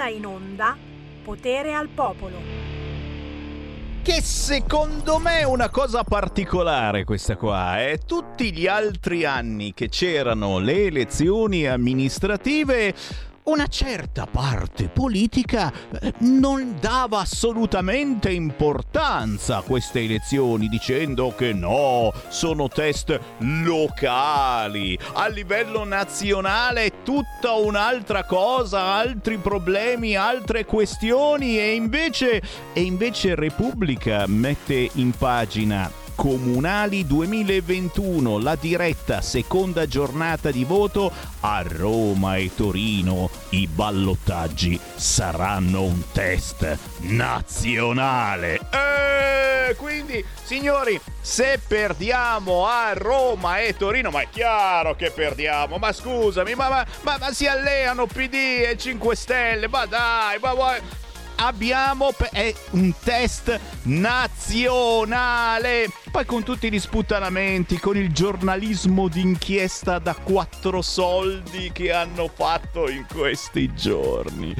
ora in onda Potere al Popolo. Che secondo me è una cosa particolare questa qua. Eh? Tutti gli altri anni che c'erano le elezioni amministrative una certa parte politica eh, non dava assolutamente importanza a queste elezioni dicendo che no, sono test locali, a livello nazionale è tutta un'altra cosa, altri problemi, altre questioni e invece, e invece Repubblica mette in pagina comunali 2021, la diretta seconda giornata di voto a Roma e Torino. I ballottaggi saranno un test nazionale. E quindi, signori, se perdiamo a Roma e Torino, ma è chiaro che perdiamo, ma scusami, ma, ma, ma, ma si alleano PD e 5 Stelle, ma dai, ma vuoi abbiamo è un test nazionale. Poi con tutti gli sputtanamenti, con il giornalismo d'inchiesta da quattro soldi che hanno fatto in questi giorni.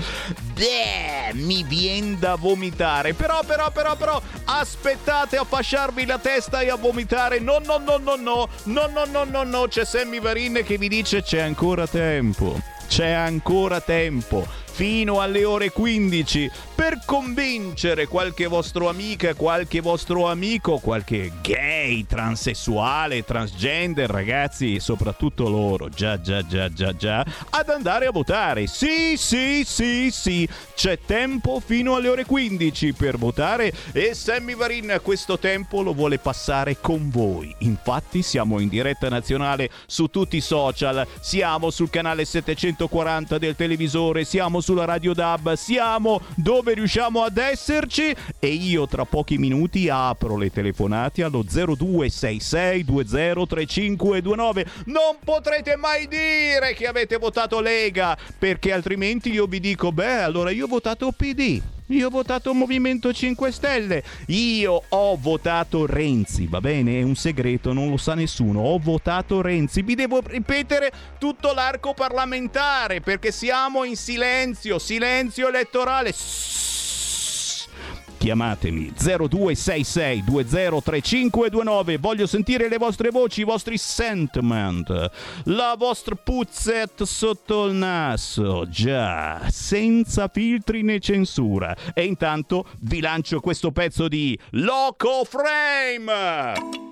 Beh, mi viene da vomitare. Però, però, però, però, aspettate a fasciarvi la testa e a vomitare. No, no, no, no, no, no, no, no, no, no. C'è Sammy Varin che vi dice c'è ancora tempo. C'è ancora tempo fino alle ore 15 per convincere qualche vostro amica, qualche vostro amico, qualche gay, transessuale, transgender, ragazzi, soprattutto loro, già già già già già, ad andare a votare. Sì, sì, sì, sì, c'è tempo fino alle ore 15 per votare e Sammy Varin questo tempo lo vuole passare con voi. Infatti siamo in diretta nazionale su tutti i social, siamo sul canale 740 del televisore, siamo sulla Radio DAB, siamo dove riusciamo ad esserci e io tra pochi minuti apro le telefonate allo 0266203529. Non potrete mai dire che avete votato Lega, perché altrimenti io vi dico, beh, allora io ho votato PD. Io ho votato Movimento 5 Stelle. Io ho votato Renzi. Va bene, è un segreto, non lo sa nessuno. Ho votato Renzi. Vi devo ripetere tutto l'arco parlamentare perché siamo in silenzio, silenzio elettorale. Chiamatemi 0266 203529. Voglio sentire le vostre voci, i vostri sentiment, la vostra puzzetta sotto il naso. Già, senza filtri né censura. E intanto vi lancio questo pezzo di Loco Frame.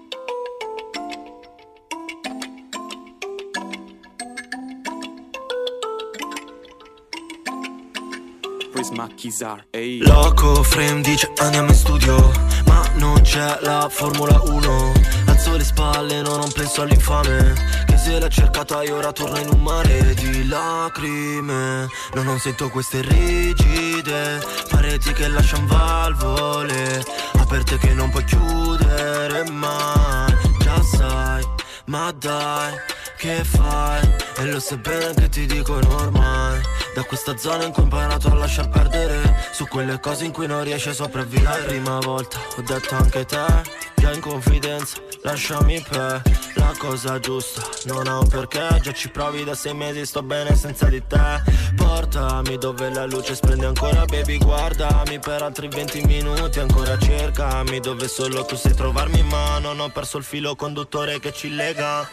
Prisma Kizar Ehi. Loco Frame dice andiamo in studio. Ma non c'è la Formula 1 Alzo le spalle, no, non penso all'infame. Che se l'ha cercata e ora torna in un mare di lacrime. No, non sento queste rigide Pareti che lasciano valvole Aperte che non puoi chiudere mai. Già sai, ma dai, che fai? E lo sai bene che ti dicono ormai Da questa zona in cui ho imparato a lasciar perdere Su quelle cose in cui non riesci a sopravvivere. La prima volta ho detto anche te Già in confidenza, lasciami per La cosa giusta, non un perché Già ci provi da sei mesi, sto bene senza di te. Portami dove la luce splende ancora Baby guardami per altri 20 minuti Ancora cercami dove solo tu sai trovarmi Ma non ho perso il filo conduttore che ci lega.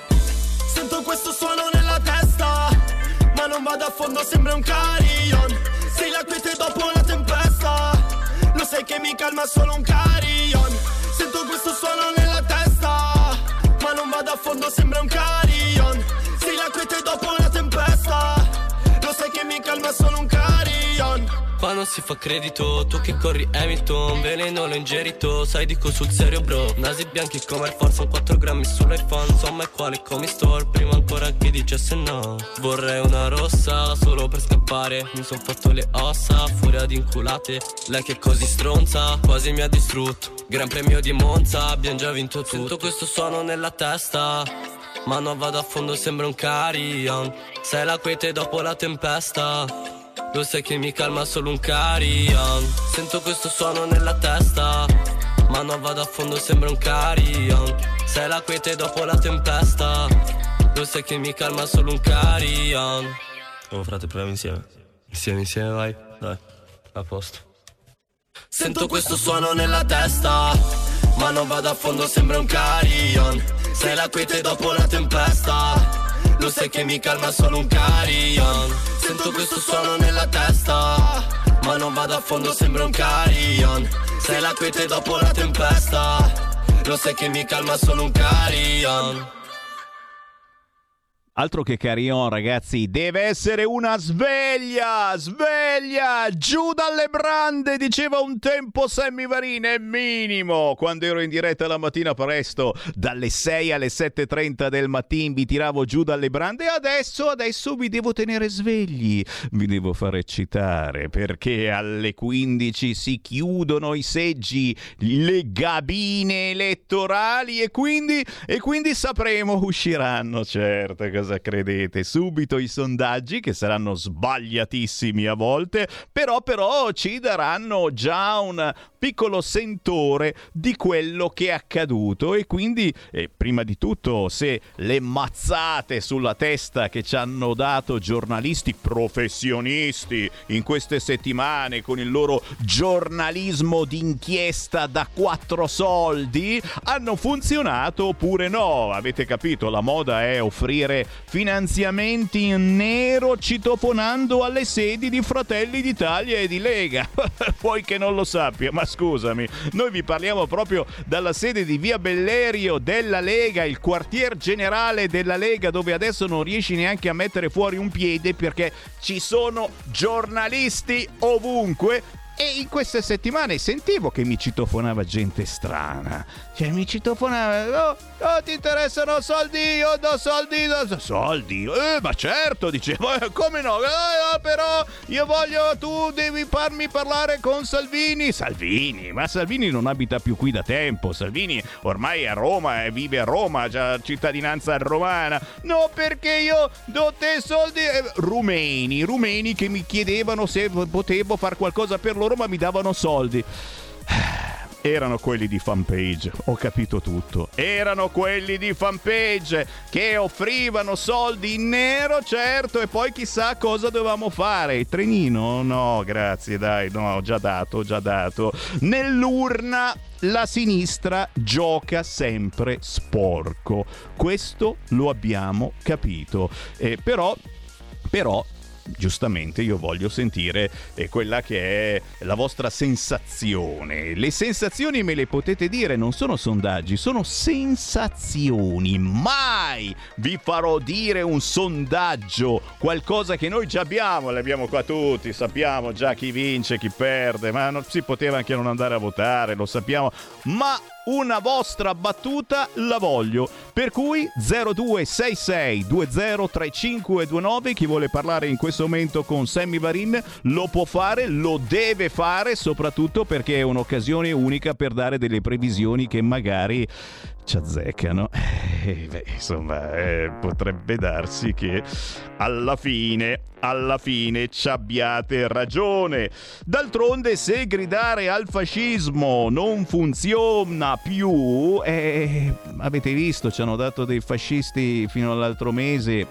Sento questo suono vado a fondo, sembra un carillon. Sei la quiete dopo la tempesta. Lo sai che mi calma solo un carillon. Sento questo suono nella testa. Ma non vado a fondo, sembra un carillon. Sei la quiete dopo la tempesta. Lo sai che mi calma solo un carillon Non si fa credito, tu che corri Hamilton Veleno l'ho ingerito, sai dico sul serio bro Nasi bianchi come il Forza, 4 grammi sull'iPhone Insomma è quale come store, prima ancora che dicesse no. Vorrei una rossa, solo per scappare Mi son fatto le ossa, furia di inculate Lei che è così stronza, quasi mi ha distrutto. Gran premio di Monza, abbiamo già vinto tutto. Sento questo suono nella testa ma non vado a fondo, sembra un carillon Sei la quiete dopo la tempesta lo sai che mi calma solo un carillon Sento questo suono nella testa Ma non vado a fondo, sembra un carillon Sei la quiete dopo la tempesta. Lo sai che mi calma solo un carillon Oh frate, proviamo insieme. Insieme, insieme, vai. Dai, a posto. Sento questo suono nella testa, ma non vado a fondo, sembra un carillon. Sei la quiete dopo la tempesta, lo sai che mi calma solo un carillon. Sento questo suono nella testa, ma non vado a fondo, sembra un carillon. Sei la quiete dopo la tempesta, lo sai che mi calma solo un carillon. Altro che carillon, ragazzi, deve essere una sveglia! Sveglia! Giù dalle brande, diceva un tempo Sammy Varin, è minimo! Quando ero in diretta la mattina presto, dalle 6 alle 7.30 del mattino, vi tiravo giù dalle brande adesso, adesso vi devo tenere svegli, vi devo far eccitare, perché alle 15 si chiudono i seggi, le gabine elettorali e quindi, e quindi sapremo, usciranno, certo, cosa credete? Subito i sondaggi che saranno sbagliatissimi a volte, però però ci daranno già un piccolo sentore di quello che è accaduto. E quindi eh, prima di tutto se le mazzate sulla testa che ci hanno dato giornalisti professionisti in queste settimane con il loro giornalismo d'inchiesta da quattro soldi hanno funzionato oppure no? Avete capito? La moda è offrire finanziamenti in nero citofonando alle sedi di Fratelli d'Italia e di Lega. Poi che non lo sappia, ma scusami, noi vi parliamo proprio dalla sede di Via Bellerio della Lega, il quartier generale della Lega, dove adesso non riesci neanche a mettere fuori un piede perché ci sono giornalisti ovunque e in queste settimane sentivo che mi citofonava gente strana. Cioè, mi citofonava. Oh, oh ti interessano soldi? Io do soldi. Do soldi? Eh, ma certo, dicevo. Eh, come no? Eh, però io voglio. Tu devi farmi parlare con Salvini. Salvini? Ma Salvini non abita più qui da tempo. Salvini ormai è a Roma e vive a Roma. Ha cittadinanza romana. No, perché io do te soldi. Eh, rumeni, rumeni che mi chiedevano se potevo fare qualcosa per loro loro ma mi davano soldi. Erano quelli di fanpage, ho capito tutto. Erano quelli di fanpage che offrivano soldi in nero, certo, e poi chissà cosa dovevamo fare. Il trenino? No, grazie, dai, no, ho già dato, ho già dato. Nell'urna la sinistra gioca sempre sporco. Questo lo abbiamo capito. Eh, però però giustamente io voglio sentire eh, quella che è la vostra sensazione. Le sensazioni me le potete dire, non sono sondaggi, sono sensazioni. Mai vi farò dire un sondaggio, qualcosa che noi già abbiamo, l'abbiamo qua tutti, sappiamo già chi vince, chi perde, ma non si poteva anche non andare a votare, lo sappiamo, ma una vostra battuta la voglio. Per cui 0266 203529 chi vuole parlare in questo momento con Sammy Varin lo può fare, lo deve fare, soprattutto perché è un'occasione unica per dare delle previsioni che magari ci azzeccano. Eh, beh, insomma, eh, potrebbe darsi che alla fine, alla fine ci abbiate ragione. D'altronde, se gridare al fascismo non funziona più, eh, avete visto, ci hanno dato dei fascisti fino all'altro mese.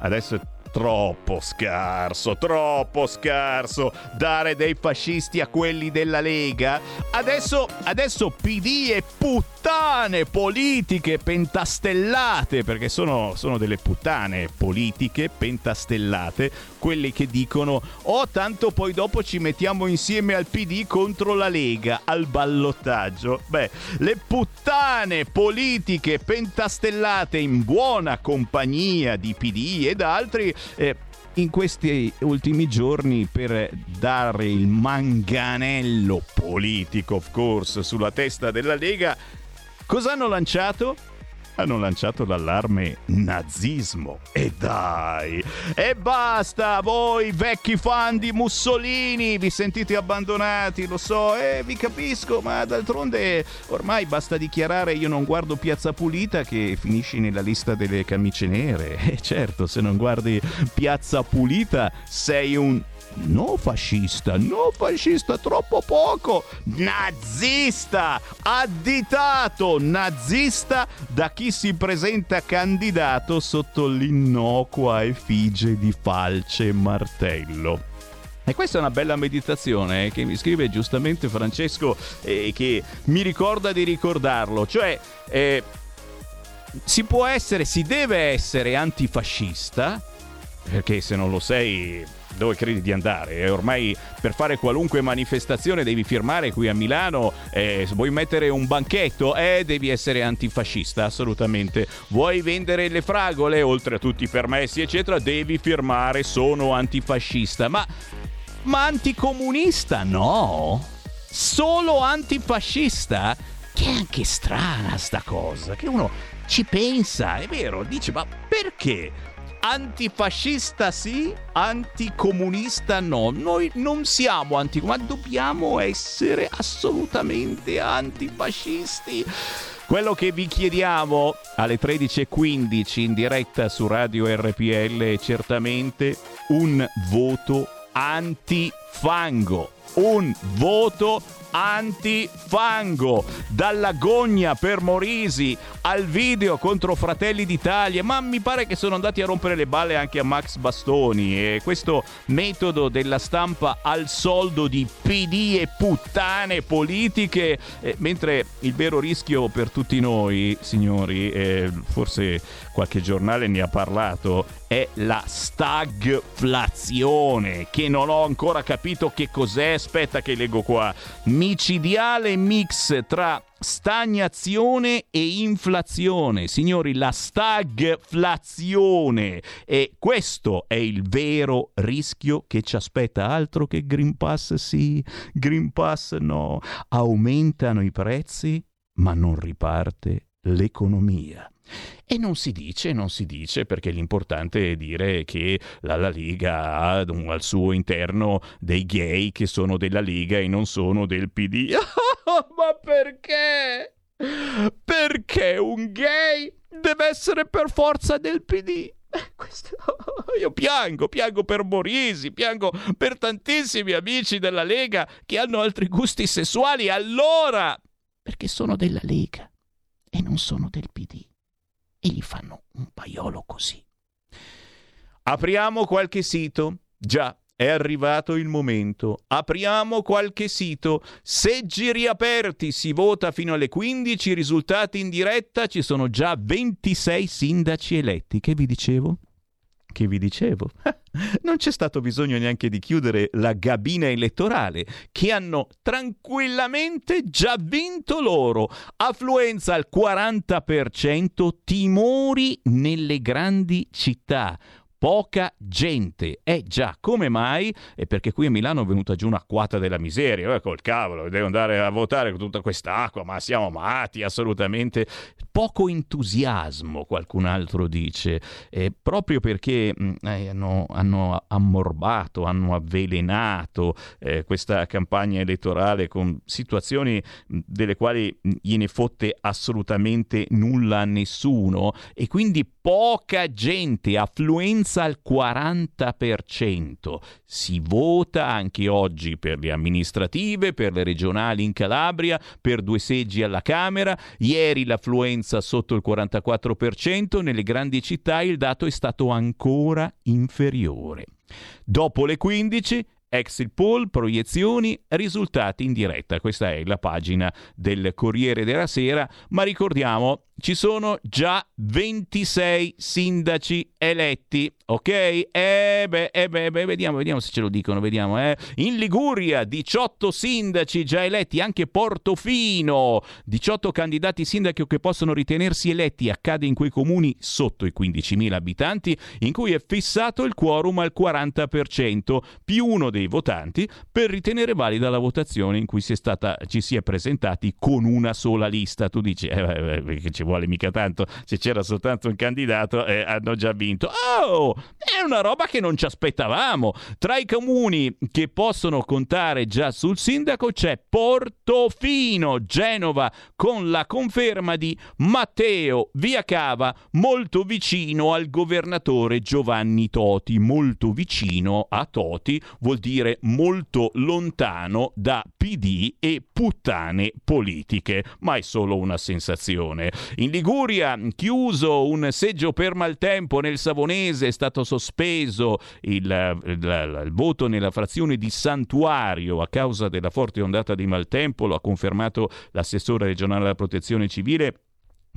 Adesso Troppo scarso, troppo scarso dare dei fascisti a quelli della Lega. Adesso, adesso PD e puttane politiche pentastellate, perché sono, sono delle puttane politiche pentastellate, quelli che dicono oh tanto poi dopo ci mettiamo insieme al PD contro la Lega al ballottaggio. Beh, le puttane politiche pentastellate in buona compagnia di PD ed altri eh, in questi ultimi giorni per dare il manganello politico, of course, sulla testa della Lega, cosa hanno lanciato? Hanno lanciato l'allarme nazismo. E dai! E basta! Voi vecchi fan di Mussolini vi sentite abbandonati, lo so, e vi capisco, ma d'altronde ormai basta dichiarare io non guardo Piazza Pulita che finisci nella lista delle camicie nere. E certo, se non guardi Piazza Pulita sei un No fascista, no fascista, troppo poco. Nazista, additato nazista da chi si presenta candidato sotto l'innocua effigie di falce e martello. E questa è una bella meditazione eh, che mi scrive giustamente Francesco e eh, che mi ricorda di ricordarlo. Cioè, eh, si può essere, si deve essere antifascista, perché se non lo sei dove credi di andare? Ormai per fare qualunque manifestazione devi firmare qui a Milano, eh, vuoi mettere un banchetto, eh, devi essere antifascista, assolutamente. Vuoi vendere le fragole, oltre a tutti i permessi, eccetera, devi firmare sono antifascista. Ma, ma anticomunista no? Solo antifascista? Che è anche strana sta cosa, che uno ci pensa, è vero, dice ma perché? Antifascista sì, anticomunista no. Noi non siamo anticomunisti, ma dobbiamo essere assolutamente antifascisti. Quello che vi chiediamo alle 13.15 in diretta su Radio RPL è certamente un voto antifango. Un voto antifango. Dalla gogna per Morisi al video contro Fratelli d'Italia, ma mi pare che sono andati a rompere le balle anche a Max Bastoni e questo metodo della stampa al soldo di PD e puttane politiche, eh, mentre il vero rischio per tutti noi, signori, eh, forse qualche giornale ne ha parlato, è la stagflazione, che non ho ancora capito che cos'è. Aspetta che leggo qua. Micidiale mix tra stagnazione e inflazione. Signori, la stagflazione. E questo è il vero rischio che ci aspetta. Altro che Green Pass sì, Green Pass no. Aumentano i prezzi, ma non riparte l'economia. E non si dice, non si dice, perché l'importante è dire che la, la Liga ha al suo interno dei gay che sono della Liga e non sono del PD. Ma perché? Perché un gay deve essere per forza del PD? Eh, questo... Io piango, piango per Morisi, piango per tantissimi amici della Lega che hanno altri gusti sessuali. Allora, perché sono della Lega e non sono del PD e gli fanno un paiolo così. Apriamo qualche sito. Già, è arrivato il momento. Apriamo qualche sito. Seggi riaperti, si vota fino alle 15, risultati in diretta, ci sono già 26 sindaci eletti. Che vi dicevo? Che vi dicevo? non c'è stato bisogno neanche di chiudere la gabina elettorale, che hanno tranquillamente già vinto loro. Affluenza al 40%, timori nelle grandi città poca gente. Eh già, come mai? È perché qui a Milano è venuta giù una quata della miseria. Eh, col cavolo, devo andare a votare con tutta quest'acqua, ma siamo matti, assolutamente. Poco entusiasmo, qualcun altro dice, eh, proprio perché mm, eh, hanno, hanno, ammorbato, hanno avvelenato eh, questa campagna elettorale con situazioni mm, delle quali mm, gliene fotte assolutamente nulla a nessuno e quindi poca gente, affluenza al 40%. Si vota anche oggi per le amministrative, per le regionali in Calabria, per due seggi alla Camera. Ieri l'affluenza sotto il 44%, nelle grandi città il dato è stato ancora inferiore. Dopo le 15 Exit poll, proiezioni, risultati in diretta. Questa è la pagina del Corriere della Sera, ma ricordiamo ci sono già 26 sindaci eletti, ok? Eh beh, eh beh, beh, vediamo, vediamo se ce lo dicono, vediamo, eh. In Liguria 18 sindaci già eletti, anche Portofino, 18 candidati sindaci che possono ritenersi eletti, accade in quei comuni sotto i 15.000 abitanti in cui è fissato il quorum al 40%, più uno dei votanti per ritenere valida la votazione in cui si stata, ci si è presentati con una sola lista. Tu dici, eh, eh, che ci vuole mica tanto, se c'era soltanto un candidato eh, hanno già vinto. Oh, è una roba che non ci aspettavamo. Tra i comuni che possono contare già sul sindaco c'è Portofino, Genova, con la conferma di Matteo Viacava, molto vicino al governatore Giovanni Toti, molto vicino a Toti vuol dire molto lontano da PD e puttane politiche, ma è solo una sensazione. In Liguria, chiuso un seggio per maltempo nel Savonese, è stato sospeso il, il, il, voto nella frazione di Santuario a causa della forte ondata di maltempo, lo ha confermato l'assessore regionale della protezione civile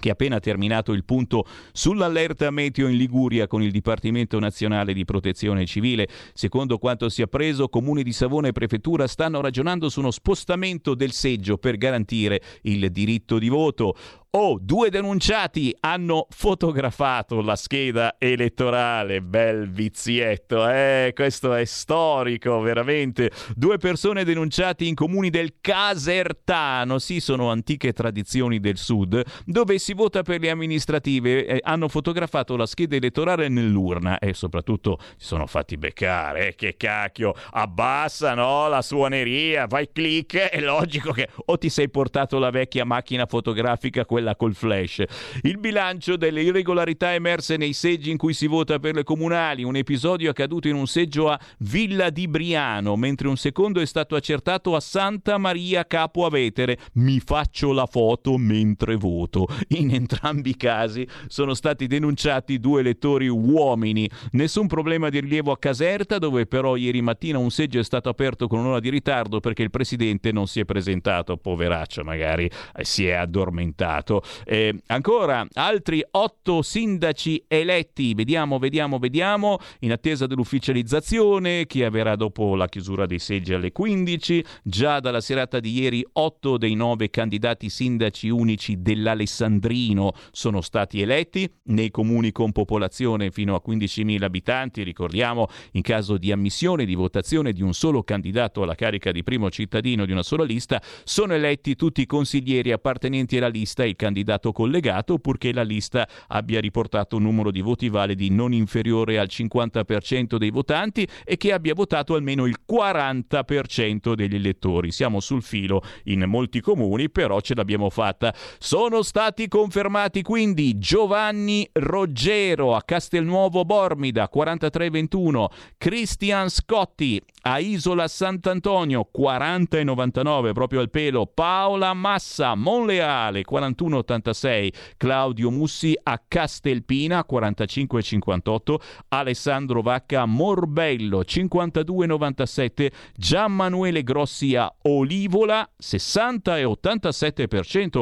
che ha appena terminato il punto sull'allerta meteo in Liguria con il Dipartimento Nazionale di Protezione Civile. Secondo quanto si è appreso, Comuni di Savona e Prefettura stanno ragionando su uno spostamento del seggio per garantire il diritto di voto. Oh, due denunciati hanno fotografato la scheda elettorale. Bel vizietto, eh? Questo è storico, veramente. Due persone denunciate in comuni del Casertano, sì, sono antiche tradizioni del sud, dove si vota per le amministrative. Eh, hanno fotografato la scheda elettorale nell'urna e soprattutto si sono fatti beccare. Eh, che cacchio, abbassa, no? La suoneria, fai clic, è logico che o ti sei portato la vecchia macchina fotografica, quella quella col flash. Il bilancio delle irregolarità emerse nei seggi in cui si vota per le comunali, un episodio accaduto in un seggio a Villa di Briano, mentre un secondo è stato accertato a Santa Maria Capo Avetere. Mi faccio la foto mentre voto. In entrambi i casi sono stati denunciati due elettori uomini. Nessun problema di rilievo a Caserta, dove però ieri mattina un seggio è stato aperto con un'ora di ritardo perché il presidente non si è presentato, poveraccio magari eh, si è addormentato. Veneto. Eh, ancora altri otto sindaci eletti, vediamo, vediamo, vediamo, in attesa dell'ufficializzazione che avverrà dopo la chiusura dei seggi alle 15. Già dalla serata di ieri otto dei nove candidati sindaci unici dell'Alessandrino sono stati eletti nei comuni con popolazione fino a 15.000 abitanti. Ricordiamo, in caso di ammissione di votazione di un solo candidato alla carica di primo cittadino di una sola lista, sono eletti tutti i consiglieri appartenenti alla lista e il candidato collegato purché la lista abbia riportato un numero di voti validi non inferiore al 50% dei votanti e che abbia votato almeno il 40% degli elettori. Siamo sul filo in molti comuni, però ce l'abbiamo fatta. Sono stati confermati quindi Giovanni Roggero a Castelnuovo Bormida 43-21, Cristian Scotti a Isola Sant'Antonio 40,99 proprio al pelo, Paola Massa Monleale 41,86, Claudio Mussi a Castelpina 45,58, Alessandro Vacca Morbello 52,97, Gianmanuele Grossi a Olivola 60 e 87%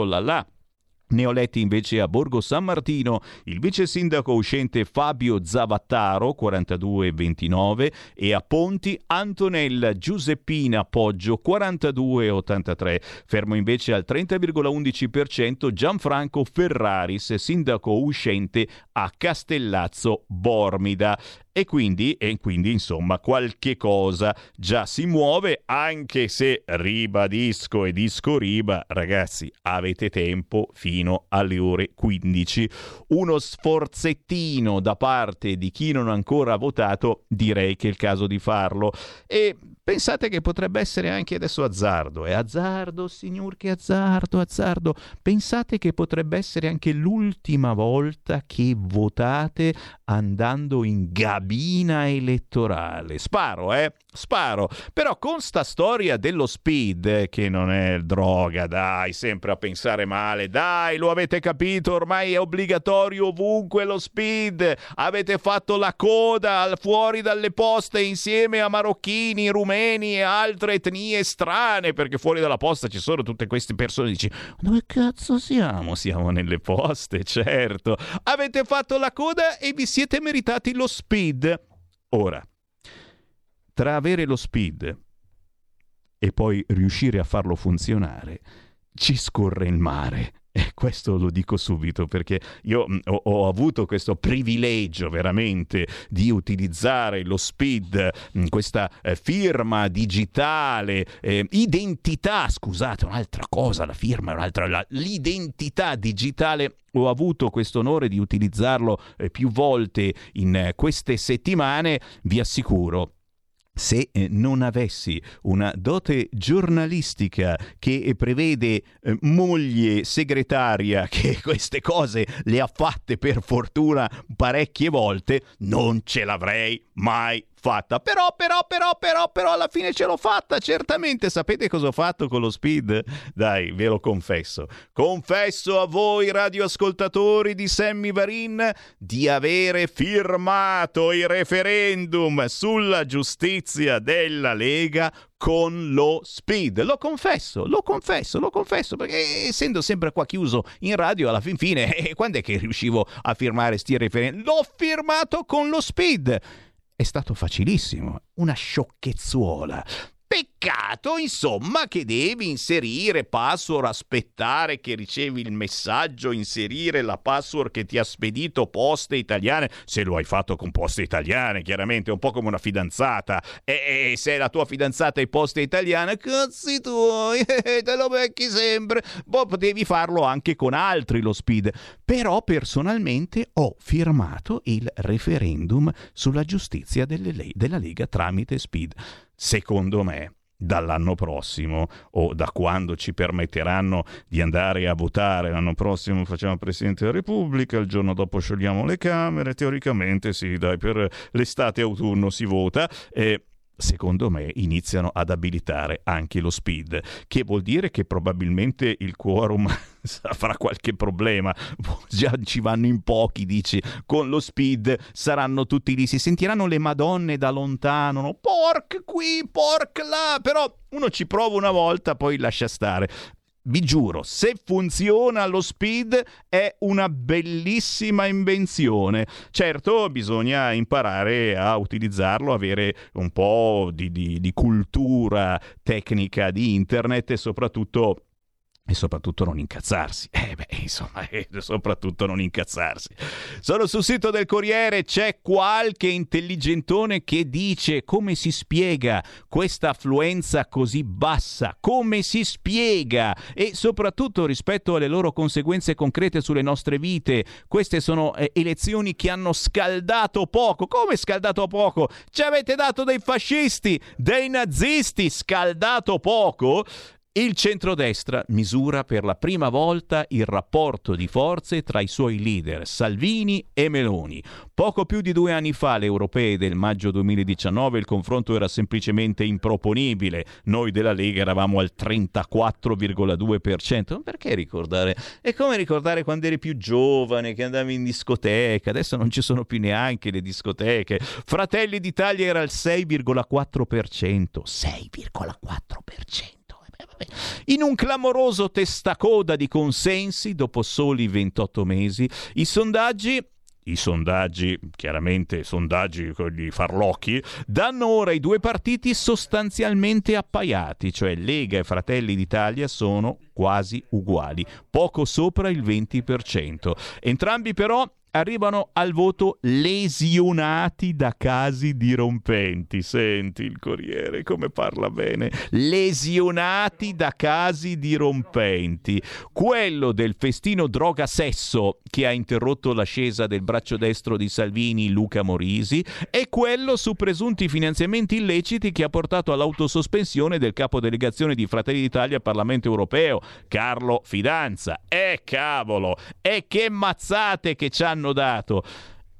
là là. Neoletti invece a Borgo San Martino, il vice sindaco uscente Fabio Zavattaro 42,29 e a Ponti Antonella Giuseppina Poggio 42,83. Fermo invece al 30,11% Gianfranco Ferraris, sindaco uscente a Castellazzo Bormida. E quindi, e quindi, insomma, qualche cosa già si muove, anche se ribadisco e disco riba, ragazzi, avete tempo fino alle ore 15. Uno sforzettino da parte di chi non ha ancora votato, direi che è il caso di farlo. E Pensate che potrebbe essere anche adesso azzardo. È azzardo, signor, che azzardo, azzardo. Pensate che potrebbe essere anche l'ultima volta che votate andando in gabina elettorale. Sparo, eh? Sparo. Però con sta storia dello speed, che non è droga, dai, sempre a pensare male. Dai, lo avete capito, ormai è obbligatorio ovunque lo speed. Avete fatto la coda fuori dalle poste insieme a marocchini, rumeni rumeni e altre etnie strane, perché fuori dalla posta ci sono tutte queste persone. Dici, dove cazzo siamo? Siamo nelle poste, certo. Avete fatto la coda e vi siete meritati lo speed. Ora, tra avere lo speed e poi riuscire a farlo funzionare, ci scorre il mare. E questo lo dico subito perché io mm, ho, ho, avuto questo privilegio veramente di utilizzare lo SPID, mm, questa eh, firma digitale, eh, identità, scusate, un'altra cosa, la firma è un'altra, la, l'identità digitale. Ho avuto questo onore di utilizzarlo eh, più volte in eh, queste settimane, vi assicuro se eh, non avessi una dote giornalistica che prevede eh, moglie segretaria che queste cose le ha fatte per fortuna parecchie volte, non ce l'avrei mai fatta. Però, però, però, però, però, alla fine ce l'ho fatta, certamente. Sapete cosa ho fatto con lo speed? Dai, ve lo confesso. Confesso a voi, radioascoltatori di Sammy Varin, di avere firmato il referendum sulla giustizia della Lega con lo speed. Lo confesso, lo confesso, lo confesso, perché essendo sempre qua chiuso in radio, alla fin fine, eh, quando è che riuscivo a firmare sti referendum? L'ho firmato con lo speed. È stato facilissimo, una sciocchezzuola. Peccato, insomma, che devi inserire password, aspettare che ricevi il messaggio, inserire la password che ti ha spedito Poste Italiane, se lo hai fatto con Poste Italiane, chiaramente, è un po' come una fidanzata. E, e se la tua fidanzata è Poste Italiane, cazzi tuoi, te lo becchi sempre. Poi potevi farlo anche con altri lo speed. Però personalmente ho firmato il referendum sulla giustizia delle, della Lega tramite speed secondo me, dall'anno prossimo o da quando ci permetteranno di andare a votare. L'anno prossimo facciamo Presidente della Repubblica, il giorno dopo sciogliamo le Camere, teoricamente sì, dai, per l'estate e autunno si vota. Eh, secondo me iniziano ad abilitare anche lo speed, che vuol dire che probabilmente il quorum avrà qualche problema, già ci vanno in pochi, dici, con lo speed saranno tutti lì, si sentiranno le madonne da lontano, no? porc qui, porc là, però uno ci prova una volta, poi lascia stare vi giuro, se funziona lo speed è una bellissima invenzione. Certo, bisogna imparare a utilizzarlo, avere un po' di, di, di cultura tecnica di internet e soprattutto e soprattutto non incazzarsi. Eh beh, insomma, eh, soprattutto non incazzarsi. Sono sul sito del Corriere, c'è qualche intelligentone che dice come si spiega questa affluenza così bassa, come si spiega e soprattutto rispetto alle loro conseguenze concrete sulle nostre vite. Queste sono eh, elezioni che hanno scaldato poco. Come scaldato poco? Ci avete dato dei fascisti, dei nazisti, scaldato poco? Il centrodestra misura per la prima volta il rapporto di forze tra i suoi leader Salvini e Meloni. Poco più di due anni fa, alle europee del maggio 2019, il confronto era semplicemente improponibile. Noi della Lega eravamo al 34,2%. Perché ricordare? È come ricordare quando eri più giovane, che andavi in discoteca. Adesso non ci sono più neanche le discoteche. Fratelli d'Italia era al 6,4%. 6,4%. In un clamoroso testacoda di consensi, dopo soli 28 mesi, i sondaggi i sondaggi, chiaramente sondaggi gli farlocchi, danno ora i due partiti sostanzialmente appaiati, cioè Lega e Fratelli d'Italia sono quasi uguali, poco sopra il 20%. Entrambi però arrivano al voto lesionati da casi dirompenti. Senti il Corriere come parla bene. Lesionati da casi dirompenti. Quello del festino droga sesso che ha interrotto l'ascesa del braccio destro di Salvini Luca Morisi e quello su presunti finanziamenti illeciti che ha portato all'autosospensione del capo delegazione di Fratelli d'Italia al Parlamento europeo, Carlo Fidanza. E cavolo, e che mazzate che ci hanno hanno dato.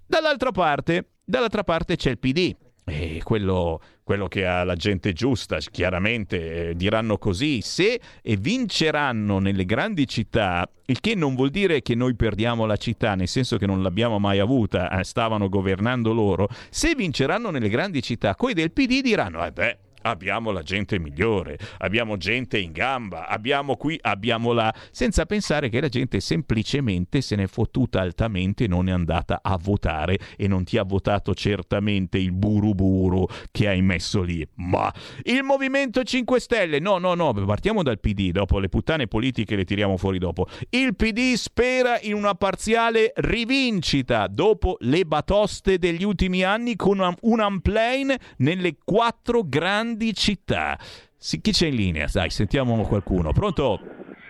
Dall'altra parte, dall'altra parte c'è il PD. E quello, quello, che ha la gente giusta, chiaramente eh, diranno così, se vinceranno nelle grandi città, il che non vuol dire che noi perdiamo la città, nel senso che non l'abbiamo mai avuta, eh, stavano governando loro, se vinceranno nelle grandi città, quei del PD diranno, eh beh, abbiamo la gente migliore, abbiamo gente in gamba, abbiamo qui, abbiamo là, senza pensare che la gente semplicemente se n'è fottuta altamente non è andata a votare e non ti ha votato certamente il buruburu che hai messo lì. Ma il Movimento 5 Stelle, no, no, no, partiamo dal PD, dopo le puttane politiche le tiriamo fuori dopo. Il PD spera in una parziale rivincita dopo le batoste degli ultimi anni con un unplane nelle quattro grandi grandi città. Sì, chi c'è in linea? Dai, sentiamo qualcuno. Pronto?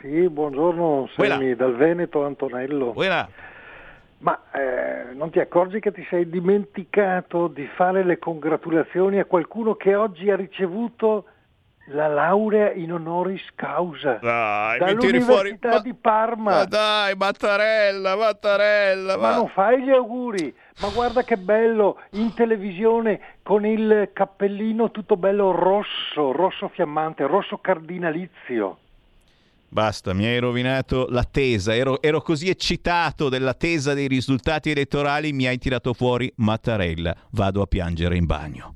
Sì, buongiorno, Semi dal Veneto, Antonello. Buona. Ma eh, non ti accorgi che ti sei dimenticato di fare le congratulazioni a qualcuno che oggi ha ricevuto la laurea in honoris causa dai, dall'Università fuori... di Parma. Ma dai, Mattarella, Mattarella. Ma... ma non fai gli auguri? Ma guarda che bello, in televisione con il cappellino tutto bello rosso, rosso fiammante, rosso cardinalizio. Basta, mi hai rovinato l'attesa. Ero, ero così eccitato dell'attesa dei risultati elettorali, mi hai tirato fuori Mattarella. Vado a piangere in bagno.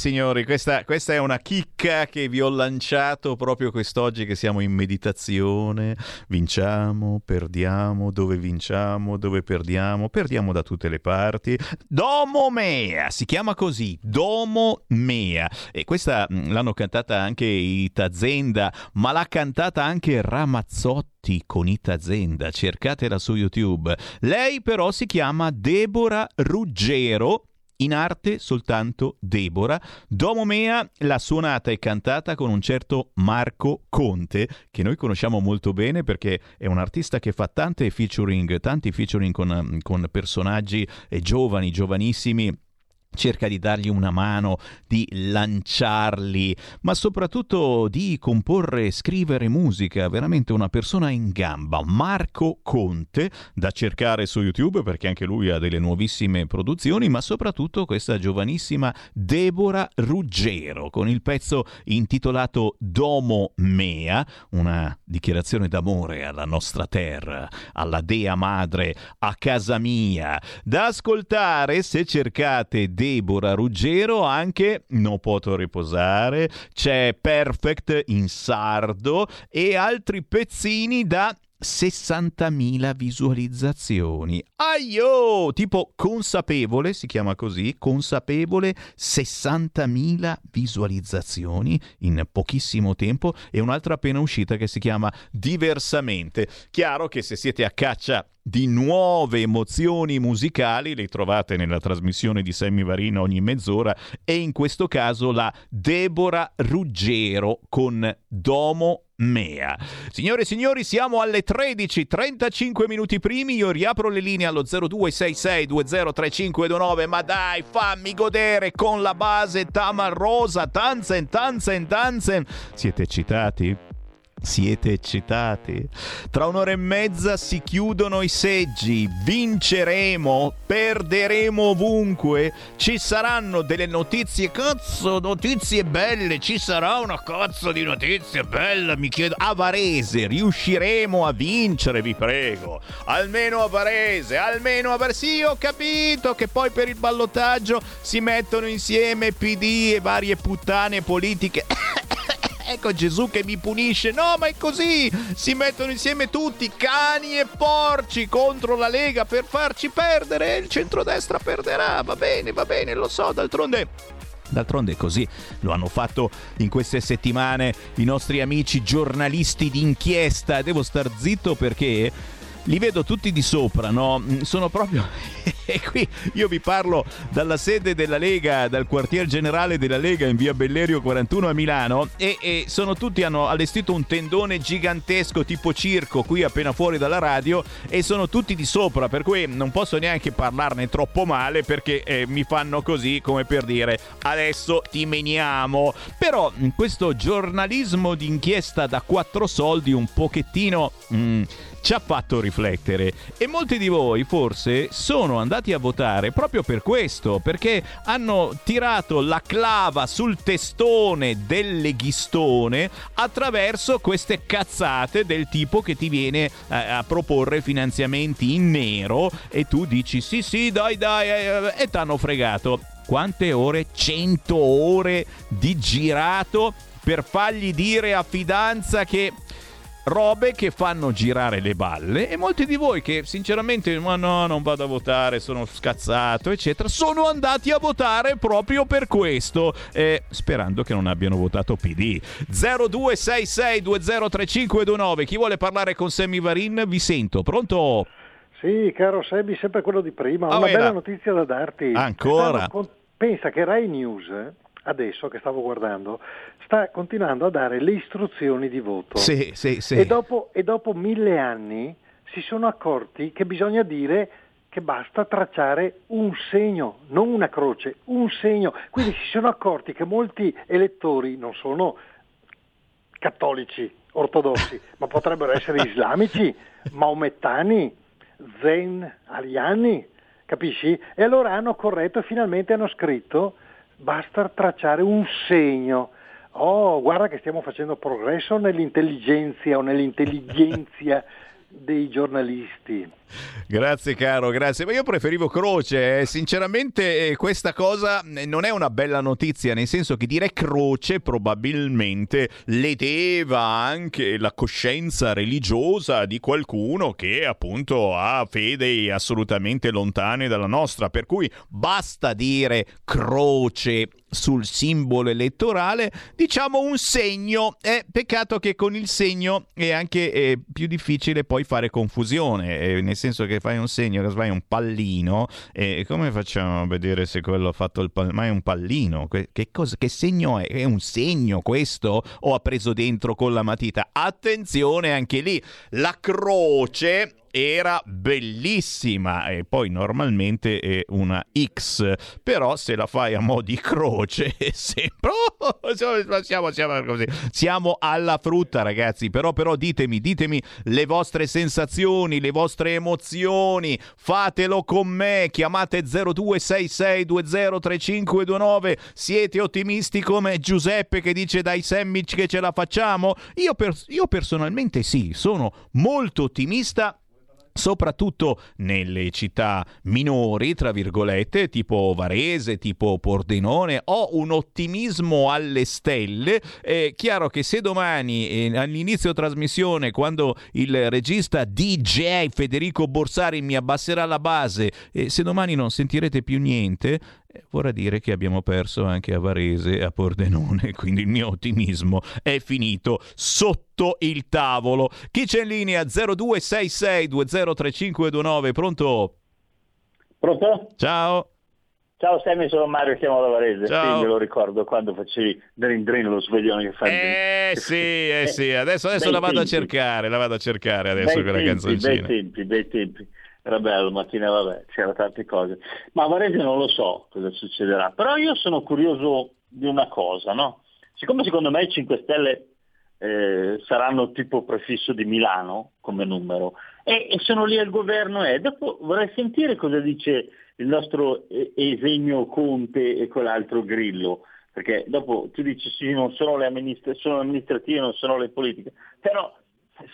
Signori, questa, questa, è una chicca che vi ho lanciato proprio quest'oggi che siamo in meditazione. Vinciamo, perdiamo, dove vinciamo, dove perdiamo, perdiamo da tutte le parti. Domo Mea, si chiama così, Domo Mea. E questa mm, l'hanno cantata anche Ita Zenda, ma l'ha cantata anche Ramazzotti con Ita Zenda. Cercatela su YouTube. Lei però si chiama Deborah Ruggero in arte soltanto Deborah. Domo Mea l'ha suonata e cantata con un certo Marco Conte, che noi conosciamo molto bene perché è un artista che fa tante featuring, tanti featuring con, con personaggi eh, giovani, giovanissimi cerca di dargli una mano, di lanciarli, ma soprattutto di comporre e scrivere musica, veramente una persona in gamba. Marco Conte, da cercare su YouTube perché anche lui ha delle nuovissime produzioni, ma soprattutto questa giovanissima Deborah Ruggero con il pezzo intitolato Domo Mea, una dichiarazione d'amore alla nostra terra, alla Dea Madre, a casa mia, da ascoltare se cercate Deborah Ruggero, anche Non Poto Riposare, c'è Perfect in sardo e altri pezzini da 60.000 visualizzazioni. Aio! Tipo consapevole, si chiama così, consapevole, 60.000 visualizzazioni in pochissimo tempo e un'altra appena uscita che si chiama Diversamente. Chiaro che se siete a caccia di nuove emozioni musicali le trovate nella trasmissione di Sammy Varina ogni mezz'ora e in questo caso la Deborah Ruggero con Domo Mea. Signore e signori, siamo alle 13, 35 minuti primi. Io riapro le linee allo 0266203529. Ma dai, fammi godere con la base Tamarrosa. Tanzen, tanzen, tanzen. Siete eccitati? Siete eccitati? Tra un'ora e mezza si chiudono i seggi, vinceremo, perderemo ovunque, ci saranno delle notizie, cazzo, notizie belle, ci sarà una cazzo di notizie bella, mi chiedo, a Varese riusciremo a vincere, vi prego, almeno a Varese, almeno a Varese, sì ho capito che poi per il ballottaggio si mettono insieme PD e varie puttane politiche ecco Gesù che mi punisce. No, ma è così. Si mettono insieme tutti, cani e porci, contro la Lega per farci perdere. Il centrodestra perderà. Va bene, va bene, lo so. D'altronde D'altronde così lo hanno fatto in queste settimane i nostri amici giornalisti d'inchiesta. Devo star zitto perché li vedo tutti di sopra, no? Sono proprio... e qui io vi parlo dalla sede della Lega, dal quartier generale della Lega in via Bellerio 41 a Milano e, e sono tutti, hanno allestito un tendone gigantesco tipo circo qui appena fuori dalla radio e sono tutti di sopra, per cui non posso neanche parlarne troppo male perché eh, mi fanno così come per dire adesso ti meniamo. Però questo giornalismo d'inchiesta da quattro soldi un pochettino... Mm, ci ha fatto riflettere e molti di voi forse sono andati a votare proprio per questo, perché hanno tirato la clava sul testone del leghistone attraverso queste cazzate del tipo che ti viene eh, a proporre finanziamenti in nero e tu dici sì sì dai dai eh, e t'hanno fregato. Quante ore? 100 ore di girato per fargli dire a fidanza che robe che fanno girare le balle e molti di voi che sinceramente ma no non vado a votare sono scazzato eccetera sono andati a votare proprio per questo eh, sperando che non abbiano votato PD 0266203529 chi vuole parlare con Sammy Varin? Vi sento. Pronto? Sì caro Sammy sempre quello di prima. Ho oh, una era. bella notizia da darti. Ancora? Pensa che Rai News adesso che stavo guardando, sta continuando a dare le istruzioni di voto. Sì, sì, sì. E, dopo, e dopo mille anni si sono accorti che bisogna dire che basta tracciare un segno, non una croce, un segno. Quindi si sono accorti che molti elettori non sono cattolici, ortodossi, ma potrebbero essere islamici, maomettani, zen, ariani, capisci? E allora hanno corretto e finalmente hanno scritto basta tracciare un segno. Oh, guarda che stiamo facendo progresso nell'intelligenza o nell'intelligenza dei giornalisti. Grazie caro, grazie. Ma io preferivo Croce, eh. sinceramente eh, questa cosa eh, non è una bella notizia, nel senso che dire Croce probabilmente ledeva anche la coscienza religiosa di qualcuno che appunto ha fede assolutamente lontane dalla nostra, per cui basta dire Croce sul simbolo elettorale, diciamo un segno. È peccato che con il segno è anche eh, più difficile poi fare confusione, eh, nel senso che fai un segno, che fai un pallino, e come facciamo a vedere se quello ha fatto il pallino? Ma è un pallino, che, cosa, che segno è? È un segno questo? O ha preso dentro con la matita? Attenzione anche lì, la croce era bellissima e poi normalmente è una X, però se la fai a mo' di croce sembra oh, siamo, siamo, così. siamo alla frutta ragazzi, però, però ditemi, ditemi le vostre sensazioni, le vostre emozioni, fatelo con me, chiamate 0266203529, siete ottimisti come Giuseppe che dice dai sandwich che ce la facciamo? Io, per, io personalmente sì, sono molto ottimista soprattutto nelle città minori, tra virgolette, tipo Varese, tipo Pordenone, ho un ottimismo alle stelle. È chiaro che se domani eh, all'inizio trasmissione, quando il regista DJ Federico Borsari mi abbasserà la base, e se domani non sentirete più niente, eh, vorrà dire che abbiamo perso anche a Varese e a Pordenone, quindi il mio ottimismo è finito sotto il tavolo. Chi c'è in linea? 0266203529, pronto? Pronto? Ciao. Ciao Sammy, sono Mario, chiamo da Varese. Ciao. Sì, me lo ricordo quando facevi Drin Drin lo sveglione che fa il Eh sì, eh sì, adesso, adesso la vado a tempi. cercare, la vado a cercare adesso bei quella tempi, canzoncina. bei tempi, bei tempi. Era bello, mattina vabbè, c'erano tante cose. Ma a Varese non lo so cosa succederà, però io sono curioso di una cosa, no? Siccome secondo me i 5 Stelle eh, saranno tipo prefisso di Milano come numero e, e sono lì al governo e dopo vorrei sentire cosa dice il nostro eh, esegno Conte e quell'altro Grillo, perché dopo tu dici sì, non sono le amministra- sono amministrative, non sono le politiche, però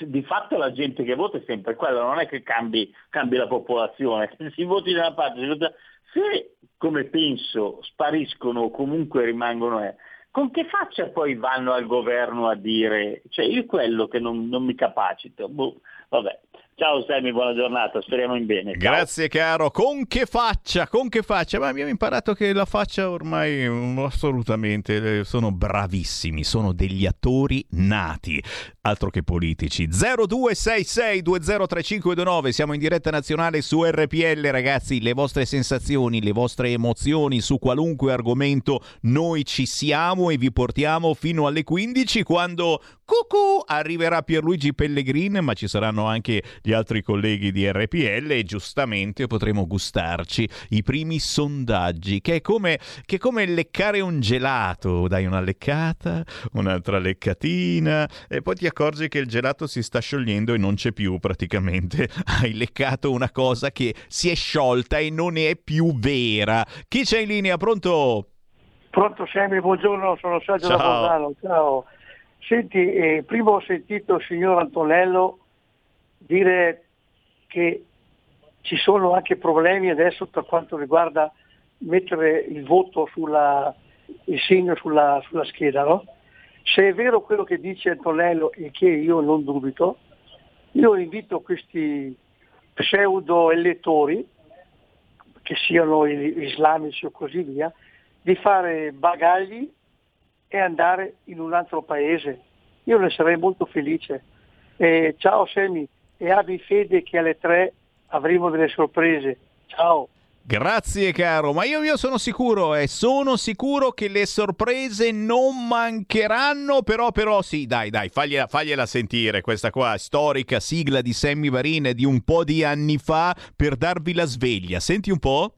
di fatto la gente che vota è sempre quella, non è che cambi, cambi la popolazione, si voti da una parte, si vota... se come penso spariscono o comunque rimangono, eh, con che faccia poi vanno al governo a dire, cioè io quello che non, non mi capacito, boh, vabbè. Ciao Sammy, buona giornata, speriamo in bene. Ciao. Grazie caro, con che faccia, con che faccia, ma abbiamo imparato che la faccia ormai mm, assolutamente sono bravissimi, sono degli attori nati, altro che politici. 0266203529, siamo in diretta nazionale su RPL ragazzi, le vostre sensazioni, le vostre emozioni su qualunque argomento, noi ci siamo e vi portiamo fino alle 15 quando cucù arriverà Pierluigi Pellegrin, ma ci saranno anche gli altri colleghi di RPL e giustamente potremo gustarci i primi sondaggi, che è come, che è come leccare un gelato. Dai una leccata, un'altra leccatina e poi ti accorgi che il gelato si sta sciogliendo e non c'è più praticamente. Hai leccato una cosa che si è sciolta e non è più vera. Chi c'è in linea? Pronto? Pronto Sammy, buongiorno, sono Sergio da Ciao. Bolzano, ciao. Senti, eh, prima ho sentito il signor Antonello dire che ci sono anche problemi adesso per quanto riguarda mettere il voto sulla, il segno sulla, sulla scheda, no? Se è vero quello che dice Antonello e che io non dubito, io invito questi pseudo elettori, che siano islamici o così via, di fare bagagli e andare in un altro paese. Io ne sarei molto felice. Eh, ciao Semi e abbi fede che alle tre avremo delle sorprese. Ciao. Grazie caro, ma io, io sono sicuro e sono sicuro che le sorprese non mancheranno, però però sì, dai dai, fagliela, fagliela sentire questa qua storica sigla di Sammy Varin di un po' di anni fa per darvi la sveglia. Senti un po'?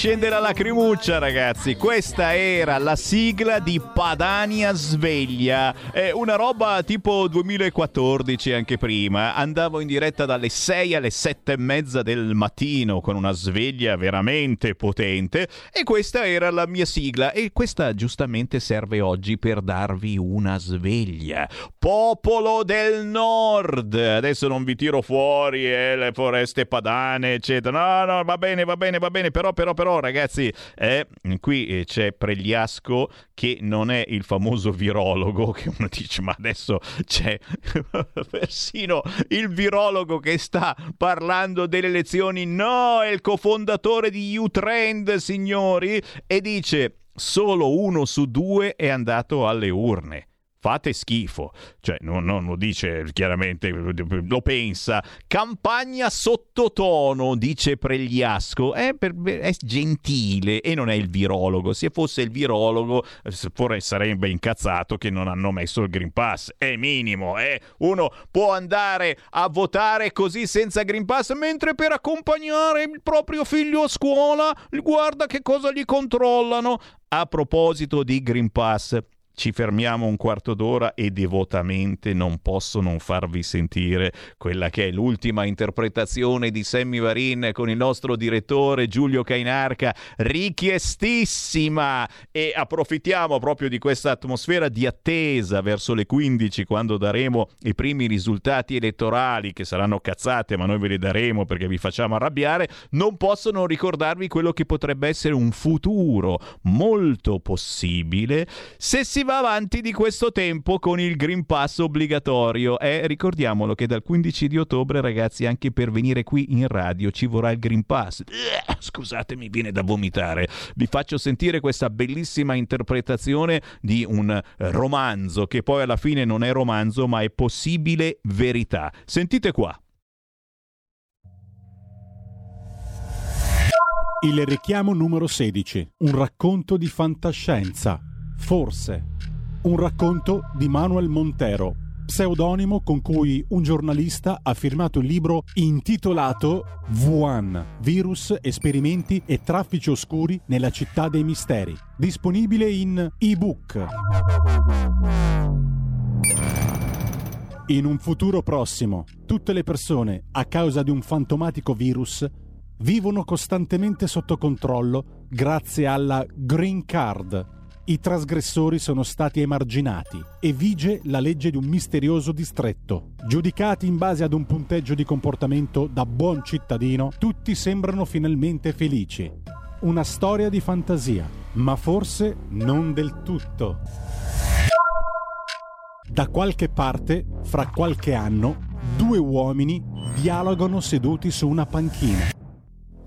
Scende la lacrimuccia, ragazzi. Questa era la sigla di Padania Sveglia. È una roba tipo 2014, anche prima. Andavo in diretta dalle 6 alle 7 e mezza del mattino con una sveglia veramente potente. E questa era la mia sigla. E questa giustamente serve oggi per darvi una sveglia. Popolo del Nord. Adesso non vi tiro fuori eh, le foreste padane, eccetera. No, no, va bene, va bene, va bene. Però, però, però, ragazzi, eh, qui eh, c'è Pregliasco che non è il famoso virologo che uno dice, ma adesso c'è persino il virologo che sta parlando delle elezioni. No, è il cofondatore di U-Trend, signori, e dice solo uno su due è andato alle urne. Fate schifo, cioè non, non lo dice chiaramente, lo pensa. Campagna sottotono, dice Pregliasco, è, per- è gentile e non è il virologo. Se fosse il virologo forse sarebbe incazzato che non hanno messo il Green Pass. È minimo, eh? uno può andare a votare così senza Green Pass, mentre per accompagnare il proprio figlio a scuola, guarda che cosa gli controllano. A proposito di Green Pass, ci fermiamo un quarto d'ora e devotamente non posso non farvi sentire quella che è l'ultima interpretazione di Sammy Varin con il nostro direttore Giulio Cainarca, richiestissima. E approfittiamo proprio di questa atmosfera di attesa verso le 15 quando daremo i primi risultati elettorali che saranno cazzate ma noi ve li daremo perché vi facciamo arrabbiare, non posso non ricordarvi quello che potrebbe essere un futuro molto possibile. Se si va avanti di questo tempo con il Green Pass obbligatorio. E ricordiamolo che dal 15 di ottobre, ragazzi, anche per venire qui in radio ci vorrà il Green Pass. Eh, Scusate, mi viene da vomitare. Vi faccio sentire questa bellissima interpretazione di un eh, romanzo che poi alla fine non è romanzo, ma è possibile verità. Sentite qua. Il richiamo numero 16. Un racconto di fantascienza. Forse. Un racconto di Manuel Montero, pseudonimo con cui un giornalista ha firmato il libro intitolato Wuhan, virus, esperimenti e traffici oscuri nella città dei misteri, disponibile in ebook. In un futuro prossimo, tutte le persone, a causa di un fantomatico virus, vivono costantemente sotto controllo grazie alla Green Card. I trasgressori sono stati emarginati e vige la legge di un misterioso distretto. Giudicati in base ad un punteggio di comportamento da buon cittadino, tutti sembrano finalmente felici. Una storia di fantasia, ma forse non del tutto. Da qualche parte, fra qualche anno, due uomini dialogano seduti su una panchina.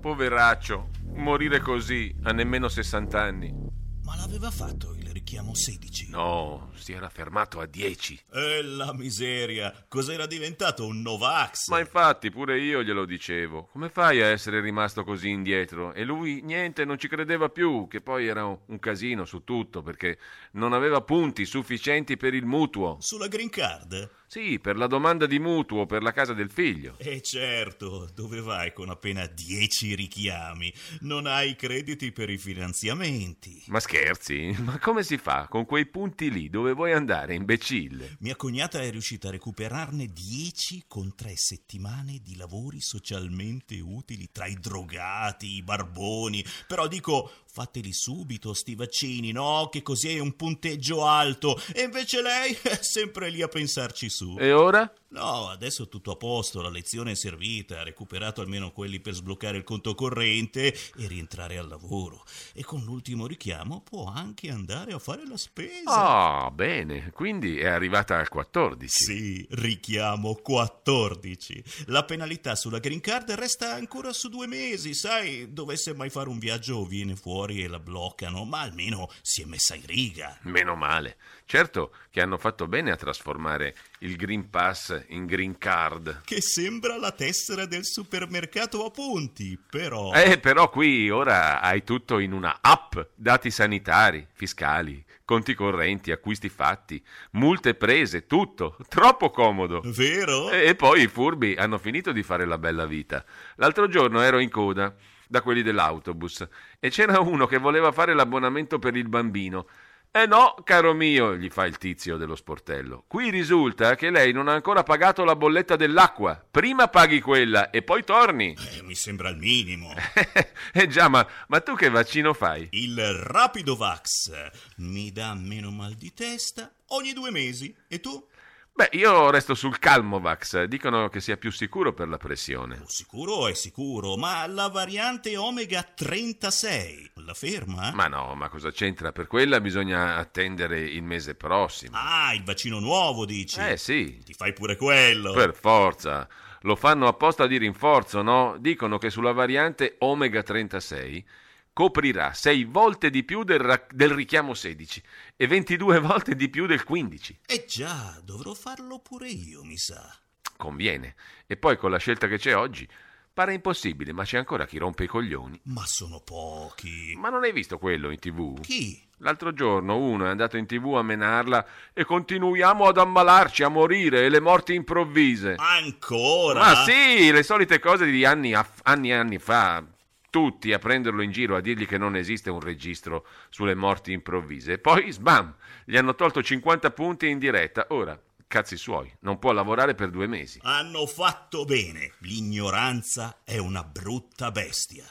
Poveraccio, morire così a nemmeno 60 anni. Ma l'aveva fatto il richiamo 16? No, si era fermato a 10. E la miseria, cos'era diventato un Novax? Ma infatti pure io glielo dicevo. Come fai a essere rimasto così indietro? E lui niente, non ci credeva più, che poi era un casino su tutto perché non aveva punti sufficienti per il mutuo. Sulla green card? Sì, per la domanda di mutuo per la casa del figlio. E certo, dove vai con appena 10 richiami? Non hai crediti per i finanziamenti. Ma scherzi? Ma come si fa con quei punti lì dove vuoi andare, imbecille? Mia cognata è riuscita a recuperarne 10 con tre settimane di lavori socialmente utili tra i drogati, i barboni. Però dico, fateli subito sti vaccini, no? Che così è un punteggio alto. E invece lei è sempre lì a pensarci su. E ora? No, adesso tutto a posto, la lezione è servita, ha recuperato almeno quelli per sbloccare il conto corrente e rientrare al lavoro. E con l'ultimo richiamo può anche andare a fare la spesa. Ah, bene, quindi è arrivata al 14. Sì, richiamo 14. La penalità sulla green card resta ancora su due mesi, sai, dovesse mai fare un viaggio viene fuori e la bloccano, ma almeno si è messa in riga. Meno male. Certo che hanno fatto bene a trasformare il Green Pass in Green Card. Che sembra la tessera del supermercato a punti, però... Eh, però qui ora hai tutto in una app, dati sanitari, fiscali, conti correnti, acquisti fatti, multe prese, tutto. Troppo comodo. Vero? E poi i furbi hanno finito di fare la bella vita. L'altro giorno ero in coda da quelli dell'autobus e c'era uno che voleva fare l'abbonamento per il bambino. Eh no, caro mio, gli fa il tizio dello sportello. Qui risulta che lei non ha ancora pagato la bolletta dell'acqua. Prima paghi quella e poi torni. Eh, mi sembra il minimo. eh già, ma, ma tu che vaccino fai? Il Rapido Vax mi dà meno mal di testa ogni due mesi. E tu? Beh, io resto sul Calmovax. Dicono che sia più sicuro per la pressione. Sicuro è sicuro, ma la variante Omega 36 la ferma? Ma no, ma cosa c'entra? Per quella bisogna attendere il mese prossimo. Ah, il vaccino nuovo, dici? Eh sì. Ti fai pure quello. Per forza. Lo fanno apposta di rinforzo, no? Dicono che sulla variante Omega 36 coprirà 6 volte di più del, ra- del, richiamo 16 e 22 volte di più del 15. Eh già, dovrò farlo pure io, mi sa. Conviene. E poi con la scelta che c'è oggi, pare impossibile, ma c'è ancora chi rompe i coglioni. Ma sono pochi. Ma non hai visto quello in tv? Chi? L'altro giorno uno è andato in tv a menarla e continuiamo ad ammalarci, a morire e le morti improvvise. Ancora? Ma sì, le solite cose di anni, a- anni e anni fa tutti a prenderlo in giro, a dirgli che non esiste un registro sulle morti improvvise. E poi, sbam, gli hanno tolto 50 punti in diretta. Ora, cazzi suoi, non può lavorare per due mesi. Hanno fatto bene. L'ignoranza è una brutta bestia.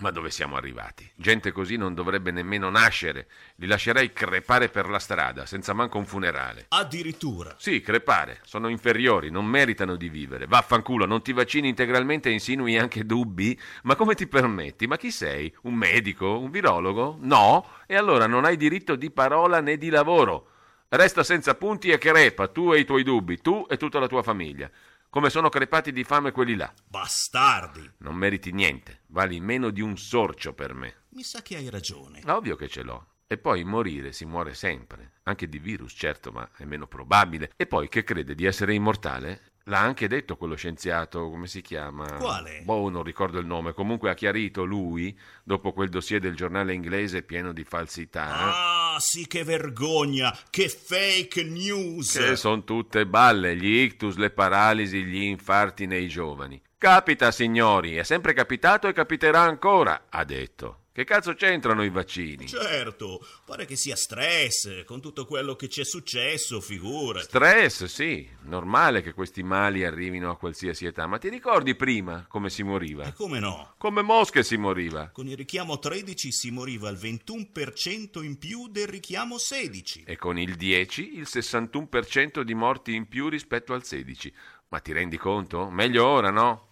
Ma dove siamo arrivati? Gente così non dovrebbe nemmeno nascere. Li lascerei crepare per la strada, senza manco un funerale. Addirittura. Sì, crepare. Sono inferiori, non meritano di vivere. Vaffanculo, non ti vaccini integralmente e insinui anche dubbi? Ma come ti permetti? Ma chi sei? Un medico? Un virologo? No? E allora non hai diritto di parola né di lavoro. Resta senza punti e crepa, tu e i tuoi dubbi, tu e tutta la tua famiglia. Come sono crepati di fame quelli là. Bastardi. Non meriti niente, vali meno di un sorcio per me. Mi sa che hai ragione. Ovvio che ce l'ho. E poi morire si muore sempre. Anche di virus, certo, ma è meno probabile. E poi che crede di essere immortale? L'ha anche detto quello scienziato, come si chiama? Quale? Boh, non ricordo il nome. Comunque ha chiarito lui, dopo quel dossier del giornale inglese pieno di falsità. Ah, sì, che vergogna! Che fake news! Che sono tutte balle, gli ictus, le paralisi, gli infarti nei giovani. Capita, signori, è sempre capitato e capiterà ancora, ha detto. Che cazzo c'entrano i vaccini? Certo, pare che sia stress con tutto quello che ci è successo, figurati. Stress, sì, normale che questi mali arrivino a qualsiasi età, ma ti ricordi prima come si moriva? E come no? Come mosche si moriva. Con il richiamo 13 si moriva al 21% in più del richiamo 16. E con il 10 il 61% di morti in più rispetto al 16. Ma ti rendi conto? Meglio ora, no?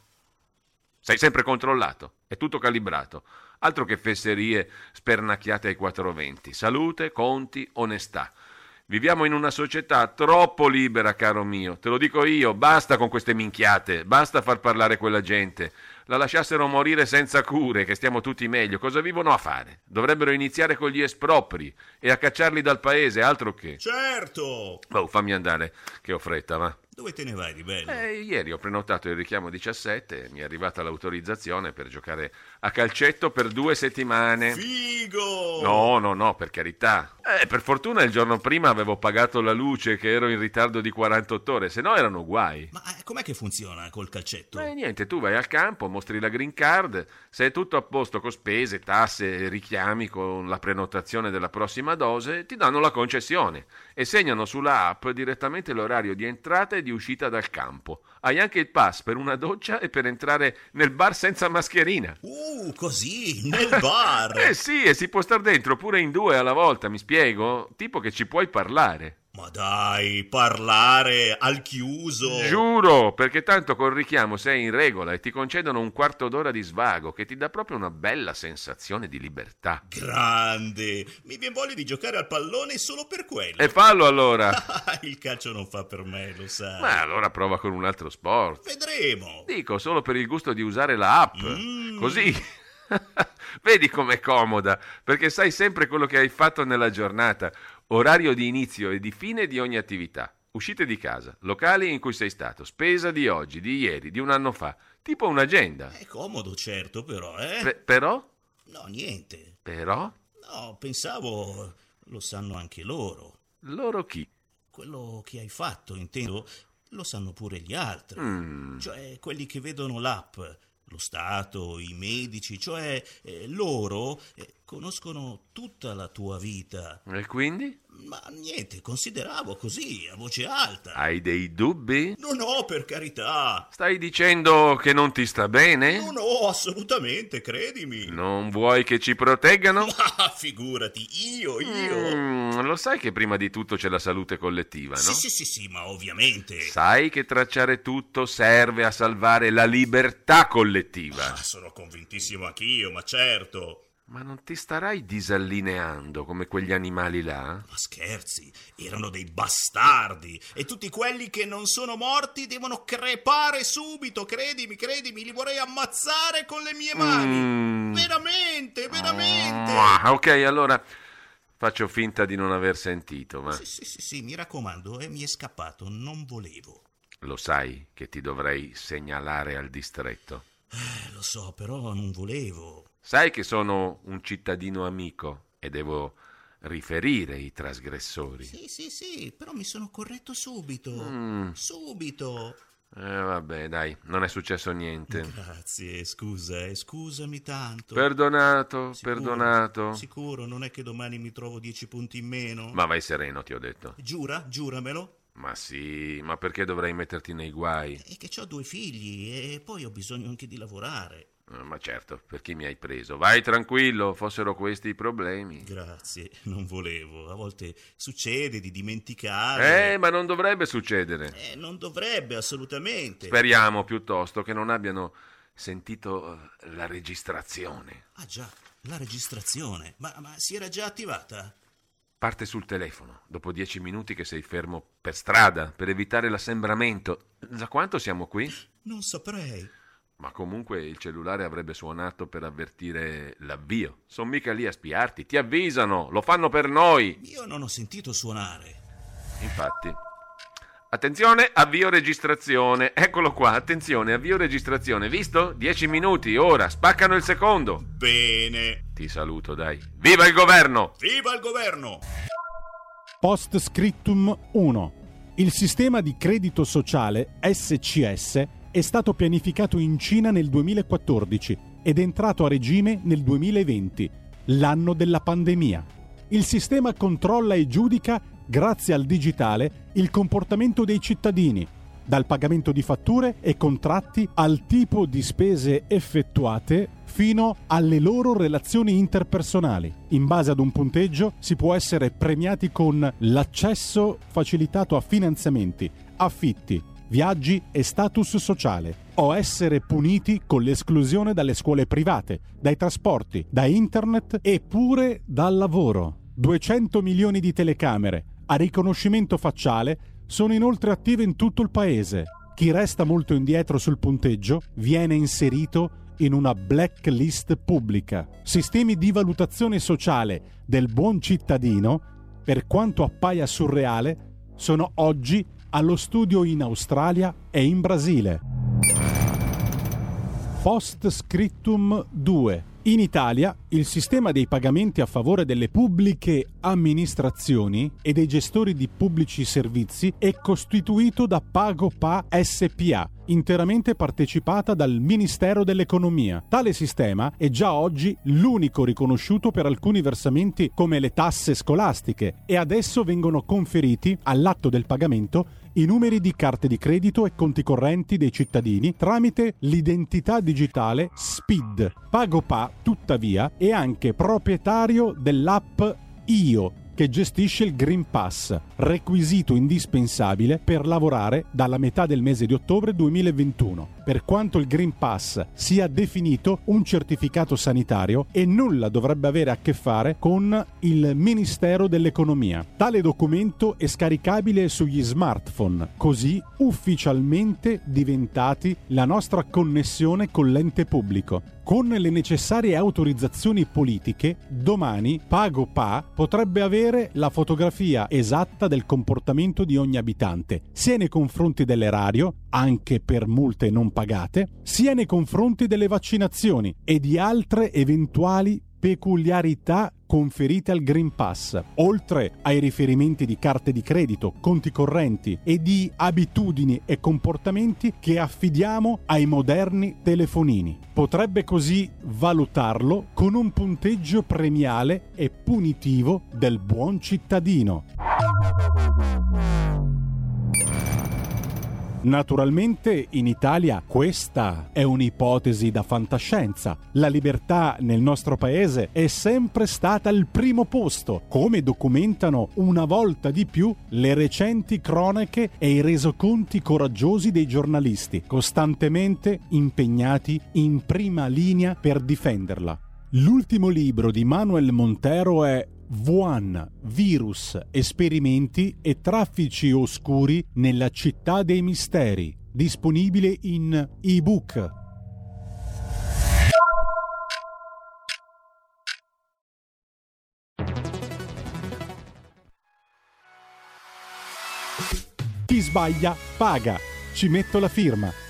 Sei sempre controllato, è tutto calibrato. Altro che fesserie spernacchiate ai 420. Salute, conti, onestà. Viviamo in una società troppo libera, caro mio. Te lo dico io, basta con queste minchiate, basta far parlare quella gente. La lasciassero morire senza cure, che stiamo tutti meglio. Cosa vivono a fare? Dovrebbero iniziare con gli espropri e a cacciarli dal paese, altro che. Certo! Oh, fammi andare, che ho fretta, va. Dove te ne vai di bello? Eh, ieri ho prenotato il richiamo 17 e mi è arrivata l'autorizzazione per giocare a calcetto per due settimane. Figo! No, no, no, per carità. Eh, per fortuna il giorno prima avevo pagato la luce che ero in ritardo di 48 ore, se no erano guai. Ma eh, com'è che funziona col calcetto? E niente, tu vai al campo, mostri la green card, se è tutto a posto con spese, tasse, richiami con la prenotazione della prossima dose, ti danno la concessione e segnano sulla app direttamente l'orario di entrata e di uscita dal campo. Hai anche il pass per una doccia e per entrare nel bar senza mascherina. Uh, così, nel bar! Eh sì, e si può star dentro pure in due alla volta, mi spiego? Tipo che ci puoi parlare. Ma dai, parlare al chiuso! Giuro, perché tanto col richiamo sei in regola e ti concedono un quarto d'ora di svago che ti dà proprio una bella sensazione di libertà. Grande! Mi viene voglia di giocare al pallone solo per quello. E fallo allora! Il calcio non fa per me, lo sai. Ma allora prova con un altro sport. Vedremo. Dico, solo per il gusto di usare la app. Così. Vedi com'è comoda, perché sai sempre quello che hai fatto nella giornata, orario di inizio e di fine di ogni attività, uscite di casa, locali in cui sei stato, spesa di oggi, di ieri, di un anno fa, tipo un'agenda. È comodo, certo, però, eh? Pe- però? No, niente. Però? No, pensavo lo sanno anche loro. Loro chi? Quello che hai fatto, intendo, lo sanno pure gli altri. Mm. Cioè, quelli che vedono l'app, lo Stato, i medici, cioè eh, loro eh, conoscono tutta la tua vita. E quindi? Ma niente, consideravo così, a voce alta. Hai dei dubbi? No, no, per carità. Stai dicendo che non ti sta bene? No, no, assolutamente, credimi. Non vuoi che ci proteggano? Ma figurati, io, io. Mm, lo sai che prima di tutto c'è la salute collettiva, no? Sì, sì, sì, sì, ma ovviamente. Sai che tracciare tutto serve a salvare la libertà collettiva. Ah, sono convintissimo anch'io, ma certo. Ma non ti starai disallineando come quegli animali là? Ma scherzi, erano dei bastardi e tutti quelli che non sono morti devono crepare subito, credimi, credimi, li vorrei ammazzare con le mie mani. Mm. Veramente, veramente. Ah, ok, allora faccio finta di non aver sentito, ma Sì, sì, sì, sì, mi raccomando, eh, mi è scappato, non volevo. lo sai che ti dovrei segnalare al distretto. Eh, lo so, però non volevo. Sai che sono un cittadino amico e devo riferire i trasgressori. Sì, sì, sì, però mi sono corretto subito. Mm. Subito. Eh, vabbè, dai, non è successo niente. Grazie, scusa, eh, scusami tanto. Perdonato, Sicuro, perdonato. Sicuro, non è che domani mi trovo dieci punti in meno. Ma vai sereno, ti ho detto. Giura, giuramelo. Ma sì, ma perché dovrei metterti nei guai? È che ho due figli e poi ho bisogno anche di lavorare. Eh, Ma certo, per chi mi hai preso? Vai tranquillo, fossero questi i problemi. Grazie, non volevo. A volte succede di dimenticare. Eh, ma non dovrebbe succedere. Eh, non dovrebbe, assolutamente. Speriamo piuttosto che non abbiano sentito eh, la registrazione. Ah già, la registrazione. Ma, ma si era già attivata? Parte sul telefono, dopo dieci minuti che sei fermo per strada, per evitare l'assembramento. Da quanto siamo qui? Non saprei. Ma comunque il cellulare avrebbe suonato per avvertire l'avvio. Sono mica lì a spiarti, ti avvisano, lo fanno per noi. Io non ho sentito suonare. Infatti. Attenzione, avvio registrazione. Eccolo qua, attenzione, avvio registrazione. Visto? Dieci minuti, ora, spaccano il secondo. Bene. Ti saluto, dai. Viva il governo! Viva il governo! Post scriptum 1. Il sistema di credito sociale SCS è stato pianificato in Cina nel 2014 ed è entrato a regime nel 2020, l'anno della pandemia. Il sistema controlla e giudica, grazie al digitale, il comportamento dei cittadini, dal pagamento di fatture e contratti al tipo di spese effettuate fino alle loro relazioni interpersonali. In base ad un punteggio si può essere premiati con l'accesso facilitato a finanziamenti, affitti, viaggi e status sociale, o essere puniti con l'esclusione dalle scuole private, dai trasporti, da internet e pure dal lavoro. 200 milioni di telecamere a riconoscimento facciale sono inoltre attive in tutto il paese. Chi resta molto indietro sul punteggio viene inserito in una blacklist pubblica. Sistemi di valutazione sociale del buon cittadino, per quanto appaia surreale, sono oggi allo studio in Australia e in Brasile. Post scriptum 2 In Italia il sistema dei pagamenti a favore delle pubbliche amministrazioni e dei gestori di pubblici servizi è costituito da PagoPA SPA, interamente partecipata dal Ministero dell'Economia. Tale sistema è già oggi l'unico riconosciuto per alcuni versamenti come le tasse scolastiche e adesso vengono conferiti all'atto del pagamento i numeri di carte di credito e conti correnti dei cittadini tramite l'identità digitale SPID. PagoPA, tuttavia, è anche proprietario dell'app Io che gestisce il Green Pass, requisito indispensabile per lavorare dalla metà del mese di ottobre 2021. Per quanto il Green Pass sia definito un certificato sanitario e nulla dovrebbe avere a che fare con il Ministero dell'Economia. Tale documento è scaricabile sugli smartphone, così ufficialmente diventati la nostra connessione con l'ente pubblico. Con le necessarie autorizzazioni politiche, domani PagoPA potrebbe avere la fotografia esatta del comportamento di ogni abitante, sia nei confronti dell'erario, anche per multe non pagate, sia nei confronti delle vaccinazioni e di altre eventuali peculiarità conferite al Green Pass, oltre ai riferimenti di carte di credito, conti correnti e di abitudini e comportamenti che affidiamo ai moderni telefonini. Potrebbe così valutarlo con un punteggio premiale e punitivo del buon cittadino. Naturalmente in Italia questa è un'ipotesi da fantascienza. La libertà nel nostro paese è sempre stata al primo posto, come documentano una volta di più le recenti cronache e i resoconti coraggiosi dei giornalisti, costantemente impegnati in prima linea per difenderla. L'ultimo libro di Manuel Montero è Wuhan, virus, esperimenti e traffici oscuri nella città dei misteri, disponibile in ebook. Chi sbaglia paga. Ci metto la firma.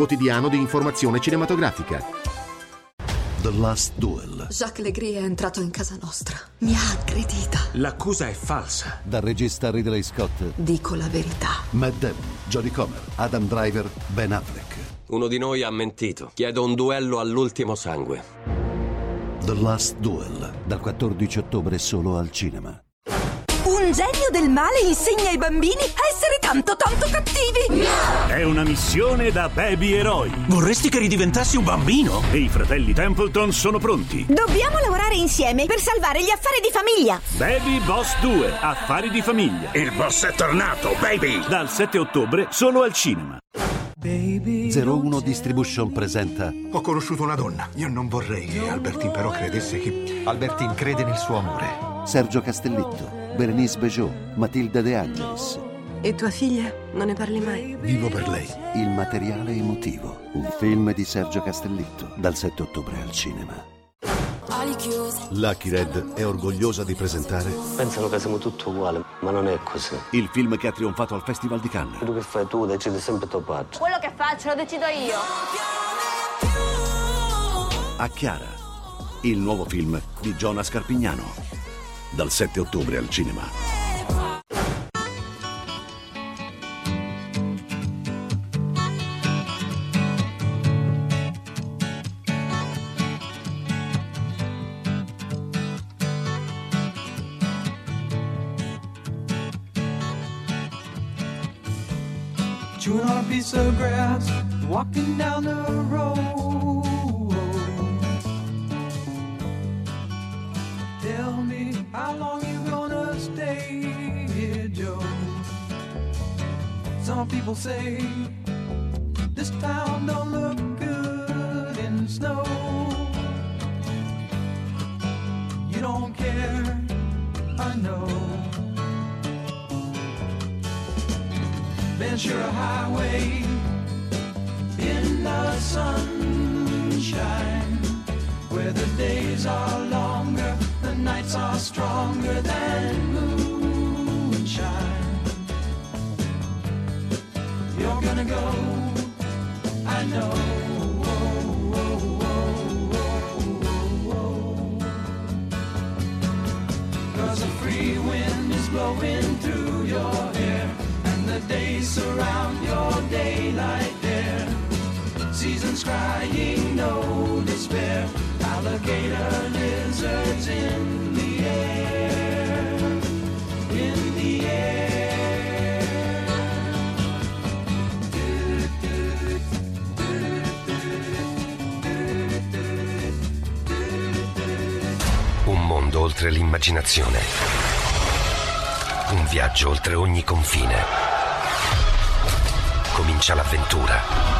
quotidiano di informazione cinematografica. The Last Duel. Jacques Legris è entrato in casa nostra. Mi ha aggredita. L'accusa è falsa. Dal regista Ridley Scott. Dico la verità. Matt Damon, Jodie Comer, Adam Driver, Ben Affleck. Uno di noi ha mentito. Chiedo un duello all'ultimo sangue. The Last Duel. Dal 14 ottobre solo al cinema. Un genio del male insegna ai bambini a essere tanto tanto cattivi. È una missione da baby eroi. Vorresti che ridiventassi un bambino? E i fratelli Templeton sono pronti. Dobbiamo lavorare insieme per salvare gli affari di famiglia. Baby Boss 2, affari di famiglia. Il boss è tornato, baby! Dal 7 ottobre solo al cinema. 01 Distribution presenta Ho conosciuto una donna. Io non vorrei che Albertine però credesse che... Albertine crede nel suo amore. Sergio Castellitto, Berenice Bejo, Matilda De Angelis. E tua figlia? Non ne parli mai? Vivo per lei. Il materiale emotivo. Un film di Sergio Castellitto. Dal 7 ottobre al cinema. Lucky Red è orgogliosa di presentare Pensano che siamo tutti uguali, ma non è così. il film che ha trionfato al Festival di Cannes. Tu che fai tu, decidi sempre tuo padre. Quello che faccio lo decido io. A Chiara, il nuovo film di Giona Scarpignano dal 7 ottobre al cinema. Chewing on a piece of grass, walking down the road. How long you gonna stay here, Joe. Some people say this town don't look good in snow. You don't care, I know. Ventura Highway in the sunshine, where the days are longer, nights are stronger than moonshine. You're gonna go, I know. Cause a free wind is blowing through your hair, and the days surround your daylight there. Seasons crying, no despair. Alligator lizards in the air, in the air. Un mondo oltre l'immaginazione. Un viaggio oltre ogni confine. Comincia l'avventura.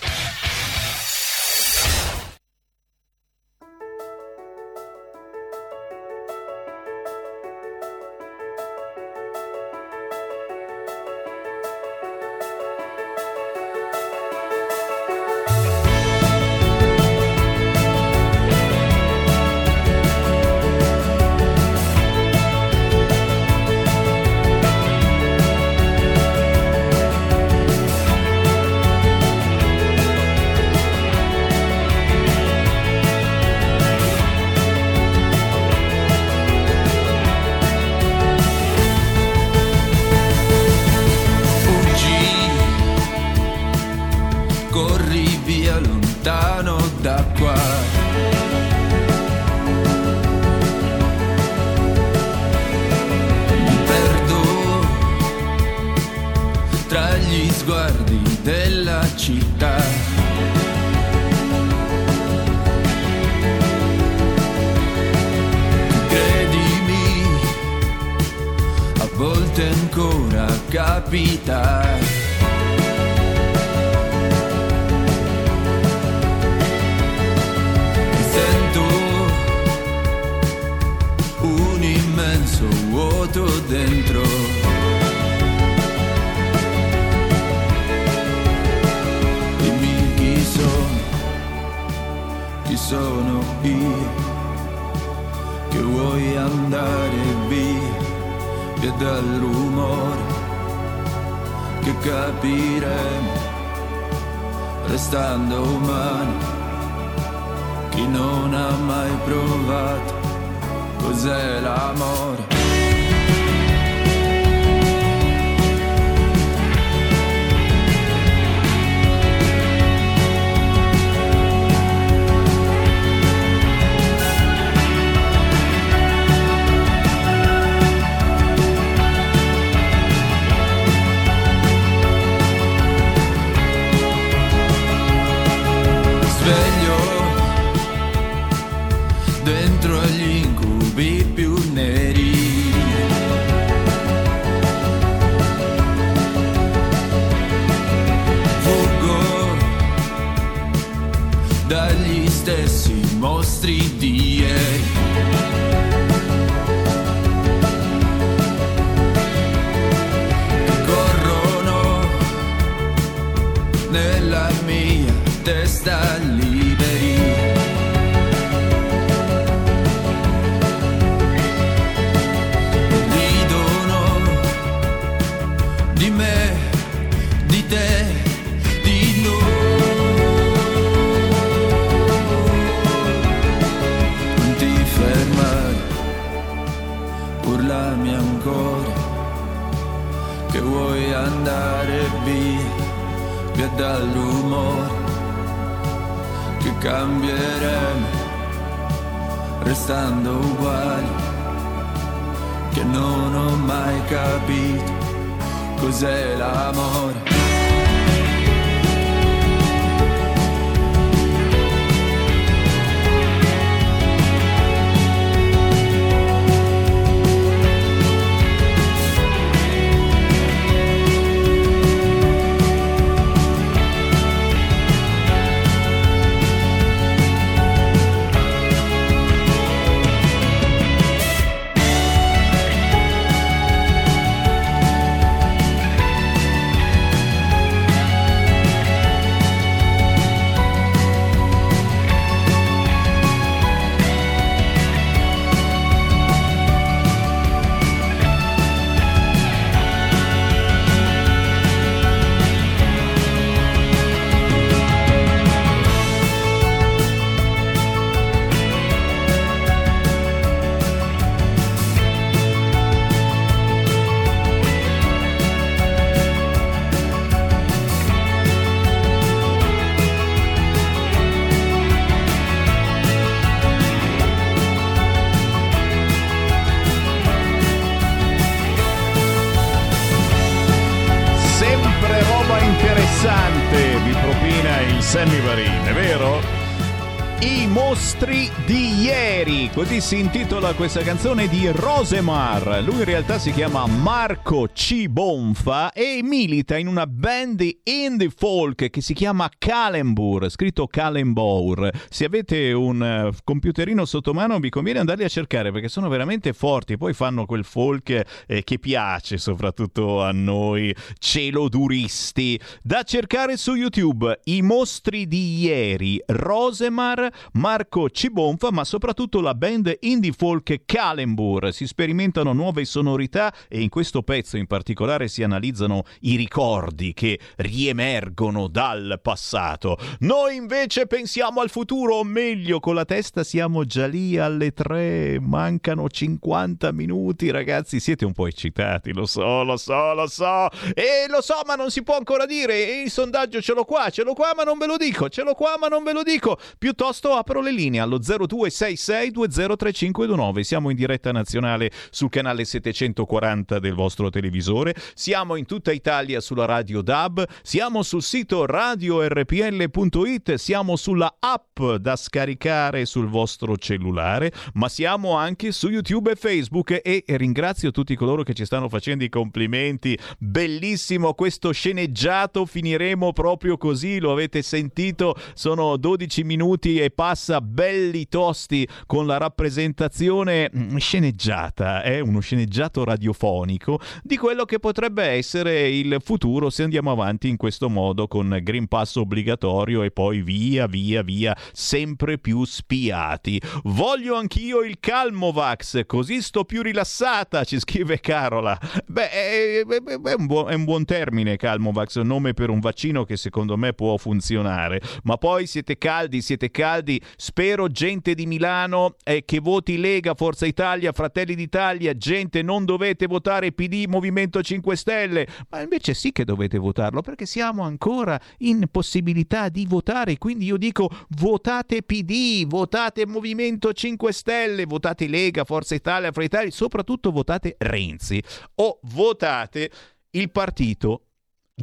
Si intitola questa canzone di Rosemar. Lui in realtà si chiama Marco Cibonfa e milita in una band indie folk che si chiama Kalembur, scritto Kalembur. Se avete un eh, computerino sotto mano vi conviene andarli a cercare perché sono veramente forti, poi fanno quel folk eh, che piace soprattutto a noi celoduristi. Da cercare su YouTube, I mostri di ieri, Rosemar, Marco Cibonfa, ma soprattutto la band indie folk Kalembur. Si sperimentano nuove sonorità e in questo pezzo in particolare si analizzano i ricordi che riemergono dal passato. Noi invece pensiamo al futuro, o meglio, con la testa siamo già lì alle tre, mancano 50 minuti, ragazzi, siete un po' eccitati, lo so, lo so, lo so, e lo so, ma non si può ancora dire, e il sondaggio ce l'ho qua, ce l'ho qua, ma non ve lo dico, ce l'ho qua, ma non ve lo dico, piuttosto apro le linee allo 0266203529, siamo in diretta nazionale sul canale 740 del vostro televisore, siamo in tutta Italia sulla radio DAB, siamo sul sito radiorpl.it, siamo sulla app da scaricare sul vostro cellulare, ma siamo anche su YouTube e Facebook e ringrazio tutti coloro che ci stanno facendo i complimenti. Bellissimo questo sceneggiato, finiremo proprio così, lo avete sentito, sono 12 minuti e passa belli tosti con la rappresentazione mm, sceneggiata, è uno sceneggiato radiofonico di quello che potrebbe essere il futuro se andiamo avanti in questo modo con Green Pass obbligatorio e poi via via via sempre più spiati. Voglio anch'io il Calmovax, così sto più rilassata, ci scrive Carola. Beh, è, è- è un buon, è un buon termine Calmovax, nome per un vaccino che secondo me può funzionare. Ma poi siete caldi, siete caldi. Spero gente di Milano eh, che voti Lega, Forza Italia, Fratelli d'Italia, gente non dovete votare PD, Movimento 5 Stelle. Ma invece sì che dovete votarlo perché siamo ancora in possibilità di votare. Quindi io dico votate PD, votate Movimento 5 Stelle, votate Lega, Forza Italia, Fratelli d'Italia, soprattutto votate Renzi o votate il partito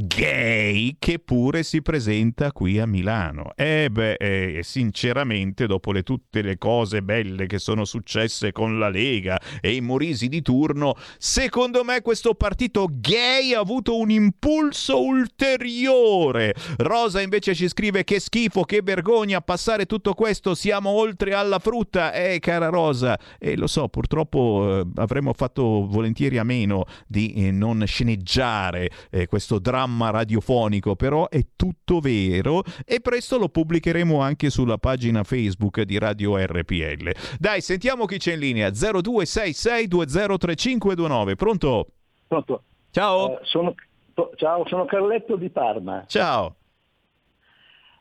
gay che pure si presenta qui a Milano. E beh, eh, sinceramente, dopo le, tutte le cose belle che sono successe con la Lega e i Morisi di turno, secondo me questo partito gay ha avuto un impulso ulteriore. Rosa invece ci scrive che schifo, che vergogna passare tutto questo, siamo oltre alla frutta. Eh, cara Rosa, eh, lo so, purtroppo eh, avremmo fatto volentieri a meno di eh, non sceneggiare eh, questo dramma radiofonico, però è tutto vero e presto lo pubblicheremo anche sulla pagina Facebook di Radio RPL. Dai, sentiamo chi c'è in linea. 0266203529. Pronto? Pronto? Ciao. Eh, sono, to- ciao, sono Carletto di Parma. Ciao.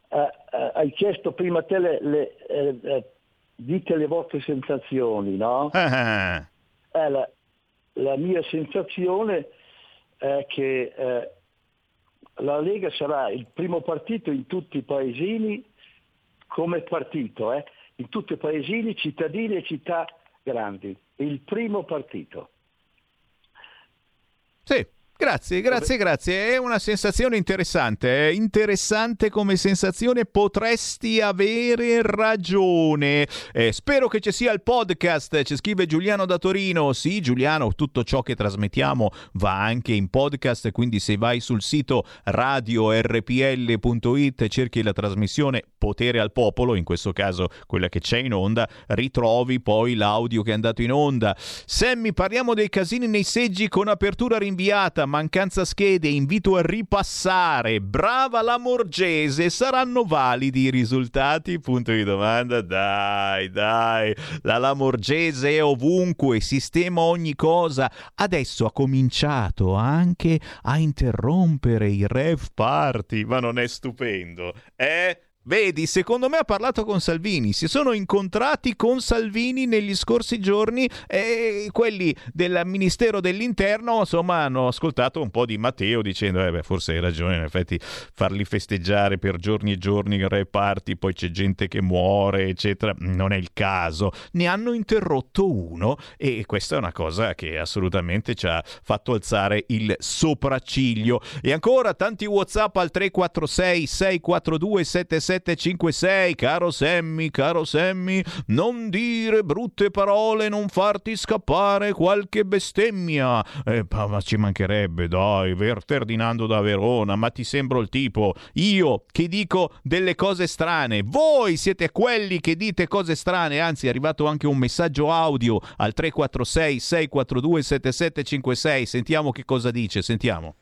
Eh, eh, hai chiesto prima te le, le, dite le vostre sensazioni, no? Ah, la, la mia sensazione è che la Lega sarà il primo partito in tutti i paesini come partito, eh, in tutti i paesini, cittadini e città grandi. Il primo partito. Sì, Grazie, grazie, grazie. È una sensazione interessante. È interessante come sensazione. Potresti avere ragione. Eh, spero che ci sia il podcast. Ci scrive Giuliano da Torino. Sì, Giuliano, tutto ciò che trasmettiamo va anche in podcast. Quindi, se vai sul sito radiorpl.it e cerchi la trasmissione Potere al Popolo, in questo caso quella che c'è in onda, ritrovi poi l'audio che è andato in onda. Sammy, parliamo dei casini nei seggi con apertura rinviata mancanza schede, invito a ripassare. Brava la Morgese, saranno validi i risultati? Punto di domanda. Dai, dai. La Lamorgese è ovunque, sistema ogni cosa. Adesso ha cominciato anche a interrompere i rev party, ma non è stupendo? Eh? Vedi, secondo me ha parlato con Salvini, si sono incontrati con Salvini negli scorsi giorni e quelli del Ministero dell'Interno insomma hanno ascoltato un po' di Matteo dicendo eh beh forse hai ragione in effetti farli festeggiare per giorni e giorni in reparti, poi c'è gente che muore eccetera, non è il caso, ne hanno interrotto uno e questa è una cosa che assolutamente ci ha fatto alzare il sopracciglio. E ancora tanti whatsapp al 346 642 77 756, caro Sammy, caro Sammy, non dire brutte parole, non farti scappare qualche bestemmia. Eh, ma ci mancherebbe, dai, Ferdinando da Verona, ma ti sembro il tipo. Io che dico delle cose strane, voi siete quelli che dite cose strane, anzi è arrivato anche un messaggio audio al 346 642 7756, sentiamo che cosa dice, sentiamo.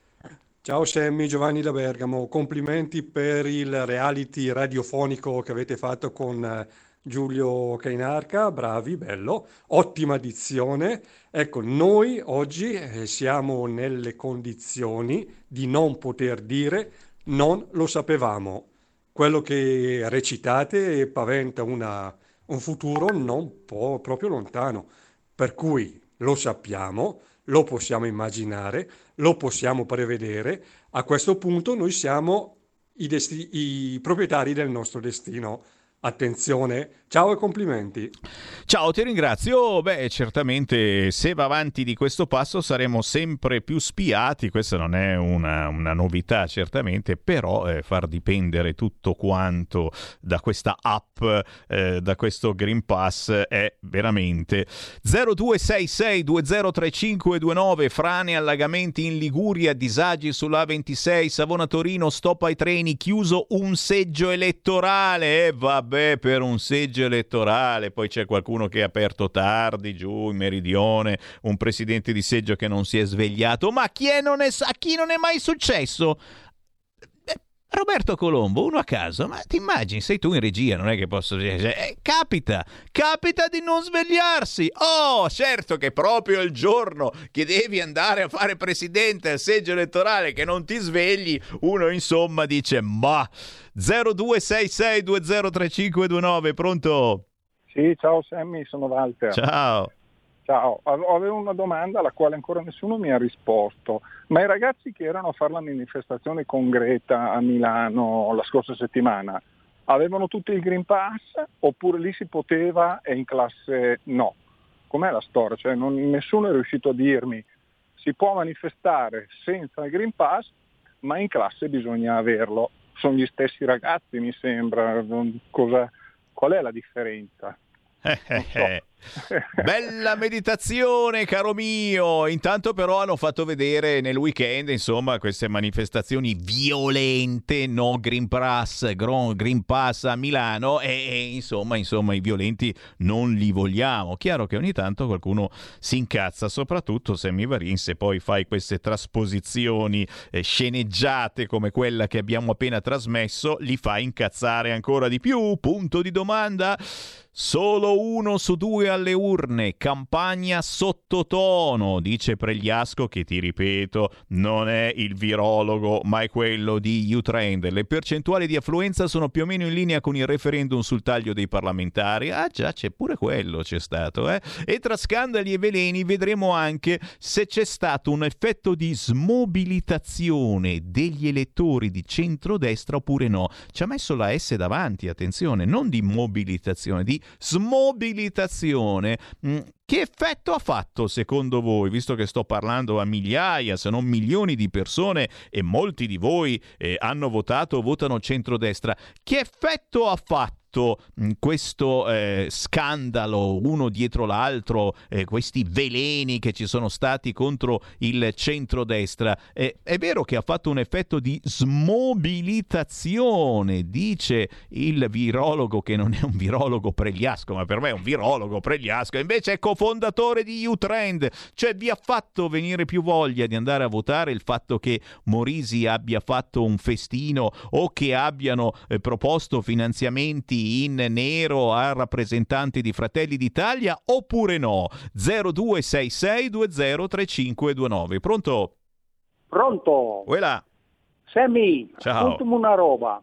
Ciao Sammy, Giovanni da Bergamo, complimenti per il reality radiofonico che avete fatto con eh, Giulio Cainarca, bravi, bello, ottima dizione. Ecco, noi oggi eh, siamo nelle condizioni di non poter dire non lo sapevamo. Quello che recitate paventa una, un futuro non po- proprio lontano, per cui lo sappiamo, lo possiamo immaginare, lo possiamo prevedere, a questo punto noi siamo i, desti- i proprietari del nostro destino. Attenzione, ciao e complimenti. Ciao, ti ringrazio. Beh, certamente se va avanti di questo passo saremo sempre più spiati, questa non è una, una novità certamente, però eh, far dipendere tutto quanto da questa app, eh, da questo Green Pass è veramente 0266203529, frane, allagamenti in Liguria, disagi sulla 26, Savona Torino, stop ai treni, chiuso un seggio elettorale e eh, vabbè per un seggio elettorale, poi c'è qualcuno che è aperto tardi giù in meridione, un presidente di seggio che non si è svegliato, ma chi è non è, a chi non è mai successo? Roberto Colombo, uno a caso, ma ti immagini, sei tu in regia, non è che posso dire, cioè, eh, capita, capita di non svegliarsi. Oh, certo che proprio il giorno che devi andare a fare presidente al seggio elettorale che non ti svegli, uno insomma dice, ma 0266203529, pronto? Sì, ciao Sammy, sono Walter. Ciao. Ciao, avevo una domanda alla quale ancora nessuno mi ha risposto, ma i ragazzi che erano a fare la manifestazione con Greta a Milano la scorsa settimana, avevano tutti il Green Pass oppure lì si poteva e in classe no? Com'è la storia? Cioè, non, nessuno è riuscito a dirmi si può manifestare senza il Green Pass, ma in classe bisogna averlo sono gli stessi ragazzi, mi sembra. Cosa, qual è la differenza? Eh, eh, eh. Bella meditazione, caro mio. Intanto, però, hanno fatto vedere nel weekend, insomma, queste manifestazioni violente, no Green Pass, Green Pass a Milano. E, e insomma, insomma, i violenti non li vogliamo. Chiaro che ogni tanto qualcuno si incazza, soprattutto se mi varin, se poi fai queste trasposizioni eh, sceneggiate come quella che abbiamo appena trasmesso, li fai incazzare ancora di più. Punto di domanda. Solo uno su due due alle urne, campagna sottotono, dice Pregliasco che ti ripeto non è il virologo ma è quello di Utrend. Le percentuali di affluenza sono più o meno in linea con il referendum sul taglio dei parlamentari. Ah già, c'è pure quello, c'è stato. Eh? E tra scandali e veleni vedremo anche se c'è stato un effetto di smobilitazione degli elettori di centrodestra oppure no. Ci ha messo la S davanti, attenzione, non di mobilitazione, di smobilitazione. Mm, che effetto ha fatto secondo voi, visto che sto parlando a migliaia, se non milioni di persone e molti di voi eh, hanno votato o votano centrodestra, che effetto ha fatto? questo eh, scandalo uno dietro l'altro, eh, questi veleni che ci sono stati contro il centrodestra. Eh, è vero che ha fatto un effetto di smobilitazione, dice il virologo che non è un virologo pregliasco, ma per me è un virologo pregliasco, invece è cofondatore di U-Trend, cioè vi ha fatto venire più voglia di andare a votare il fatto che Morisi abbia fatto un festino o che abbiano eh, proposto finanziamenti in nero a rappresentanti di Fratelli d'Italia oppure no? 0266203529. Pronto? Pronto? Uela. Sammy, Ciao. una roba.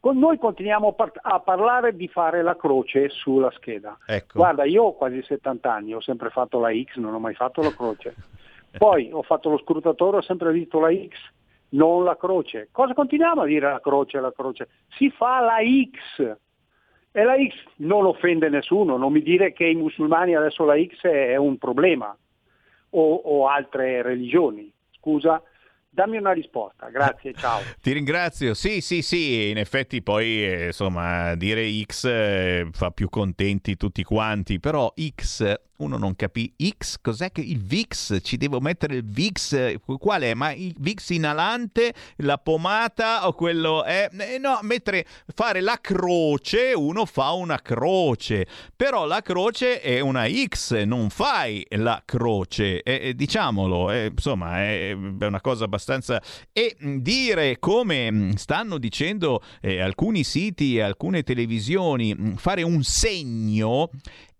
Noi continuiamo a parlare di fare la croce sulla scheda. Ecco. Guarda, io ho quasi 70 anni, ho sempre fatto la X, non ho mai fatto la croce. Poi ho fatto lo scrutatore, ho sempre visto la X, non la croce. Cosa continuiamo a dire la croce, la croce? Si fa la X. E la X non offende nessuno, non mi dire che i musulmani adesso la X è un problema o, o altre religioni. Scusa, dammi una risposta. Grazie, ciao. Ti ringrazio. Sì, sì, sì, in effetti poi eh, insomma dire X eh, fa più contenti tutti quanti, però X uno non capisce X cos'è che il VIX? Ci devo mettere il VIX? Qual è? Ma il VIX inalante la pomata o quello è? Eh, no mettere fare la croce uno fa una croce. Però la croce è una X non fai la croce. Diciamolo eh, insomma è una cosa abbastanza e mh, dire come stanno dicendo eh, alcuni siti e alcune televisioni fare un segno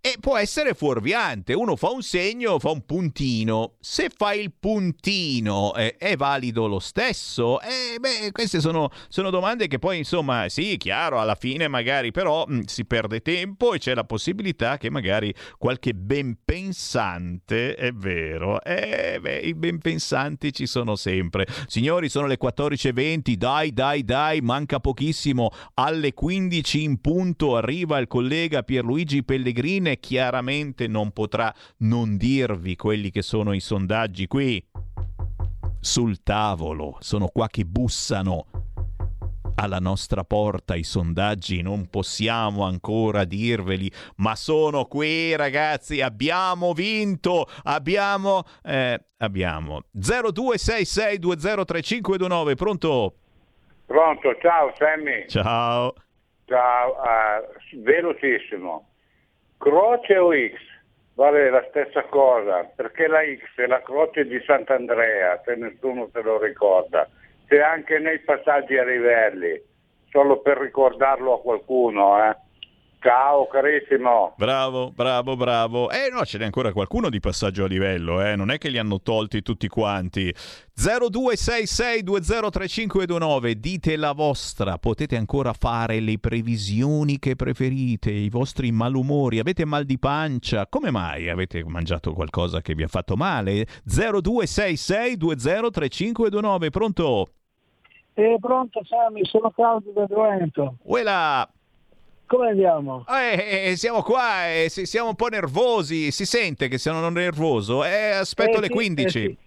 e può essere fuorviante. Uno fa un segno, fa un puntino. Se fa il puntino, eh, è valido lo stesso? Eh, beh, queste sono, sono, domande che poi, insomma, sì, chiaro, alla fine magari però mh, si perde tempo e c'è la possibilità che magari qualche ben pensante, è vero, eh, beh, i ben pensanti ci sono sempre. Signori, sono le 14.20, dai, dai, dai, manca pochissimo. Alle 15 in punto arriva il collega Pierluigi Pellegrini e chiaramente non potrà non dirvi quelli che sono i sondaggi qui sul tavolo, sono qua che bussano alla nostra porta i sondaggi, non possiamo ancora dirveli, ma sono qui ragazzi, abbiamo vinto, abbiamo, eh, abbiamo 0266203529, pronto? Pronto, ciao Sammy. Ciao. Ciao, uh, velocissimo. Croce o X? Vale la stessa cosa, perché la X è la croce di Sant'Andrea, se nessuno se lo ricorda. C'è anche nei passaggi a livelli, solo per ricordarlo a qualcuno, eh. Ciao carissimo. Bravo, bravo, bravo. Eh no, ce n'è ancora qualcuno di passaggio a livello, eh. Non è che li hanno tolti tutti quanti. 0266203529, dite la vostra. Potete ancora fare le previsioni che preferite, i vostri malumori. Avete mal di pancia? Come mai avete mangiato qualcosa che vi ha fatto male? 0266203529, pronto? Eh, pronto Sammy, sono Claudio da Duento. Uela! Come andiamo? Eh, eh, siamo qua, eh, si- siamo un po' nervosi. Si sente che sono nervoso? Eh, aspetto Eh, le sì, 15. eh, sì.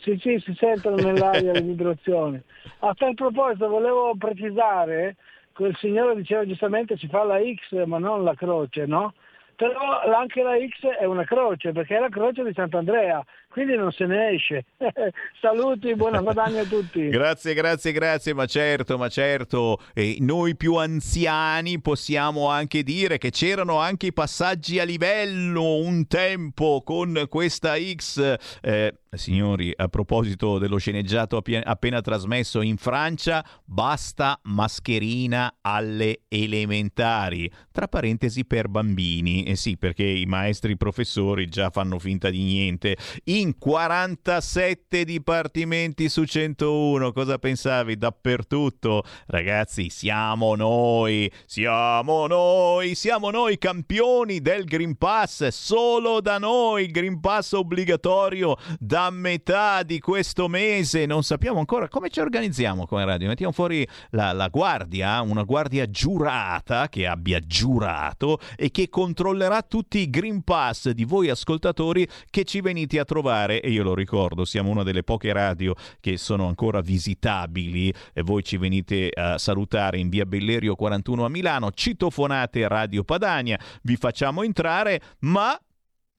Sì, sì, si sentono nell'aria le vibrazioni. A tal proposito volevo precisare, quel signore diceva giustamente si fa la X ma non la croce, no? Però anche la X è una croce, perché è la croce di Sant'Andrea, quindi non se ne esce. Saluti, buon guadagno a tutti. Grazie, grazie, grazie, ma certo, ma certo, eh, noi più anziani possiamo anche dire che c'erano anche i passaggi a livello un tempo con questa X. Eh, signori, a proposito dello sceneggiato appie- appena trasmesso in Francia, basta mascherina alle elementari, tra parentesi per bambini. Eh sì, perché i maestri professori già fanno finta di niente. In 47 dipartimenti su 101, cosa pensavi? Dappertutto. Ragazzi, siamo noi, siamo noi, siamo noi campioni del Green Pass, solo da noi il Green Pass obbligatorio da metà di questo mese. Non sappiamo ancora come ci organizziamo come radio. Mettiamo fuori la, la guardia, una guardia giurata che abbia giurato e che controllerà tutti i Green Pass di voi ascoltatori che ci venite a trovare. E io lo ricordo, siamo una delle poche radio che sono ancora visitabili e voi ci venite a salutare in via Bellerio 41 a Milano, citofonate Radio Padania, vi facciamo entrare, ma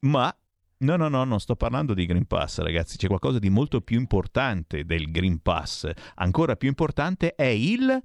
ma No, no, no, non sto parlando di Green Pass, ragazzi, c'è qualcosa di molto più importante del Green Pass. Ancora più importante è il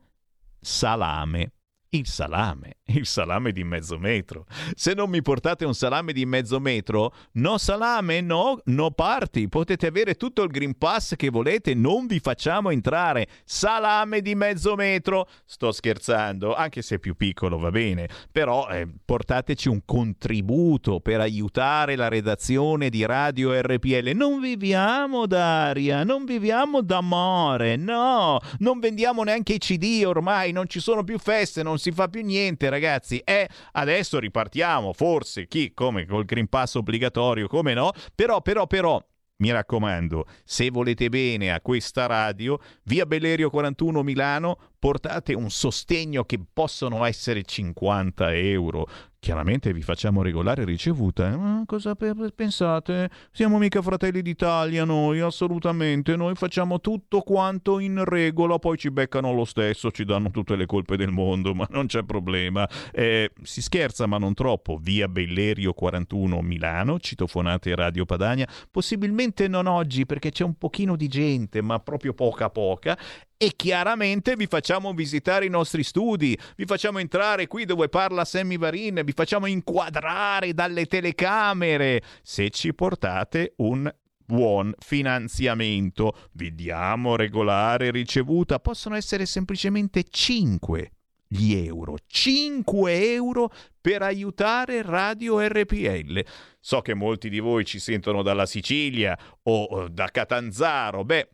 salame. Il salame, il salame di mezzo metro. Se non mi portate un salame di mezzo metro, no salame, no, no party. Potete avere tutto il Green Pass che volete, non vi facciamo entrare. Salame di mezzo metro. Sto scherzando, anche se è più piccolo va bene, però eh, portateci un contributo per aiutare la redazione di Radio RPL. Non viviamo d'aria, non viviamo d'amore, no, non vendiamo neanche i CD ormai, non ci sono più feste, non si fa più niente, ragazzi. E adesso ripartiamo, forse chi come col Green Pass obbligatorio, come no? Però, però, però. Mi raccomando, se volete bene a questa radio, via Bellerio 41 Milano, portate un sostegno che possono essere 50 euro. Chiaramente vi facciamo regolare ricevuta. Eh? Ma cosa pe- pensate? Siamo mica fratelli d'Italia noi, assolutamente. Noi facciamo tutto quanto in regola, poi ci beccano lo stesso, ci danno tutte le colpe del mondo, ma non c'è problema. Eh, si scherza, ma non troppo. Via Bellerio 41 Milano, citofonate Radio Padania. Possibilmente non oggi perché c'è un pochino di gente, ma proprio poca poca e chiaramente vi facciamo visitare i nostri studi, vi facciamo entrare qui dove parla Sammy Varin, vi facciamo inquadrare dalle telecamere se ci portate un buon finanziamento. Vi diamo regolare ricevuta, possono essere semplicemente 5 gli euro, 5 euro per aiutare Radio RPL. So che molti di voi ci sentono dalla Sicilia o da Catanzaro, beh,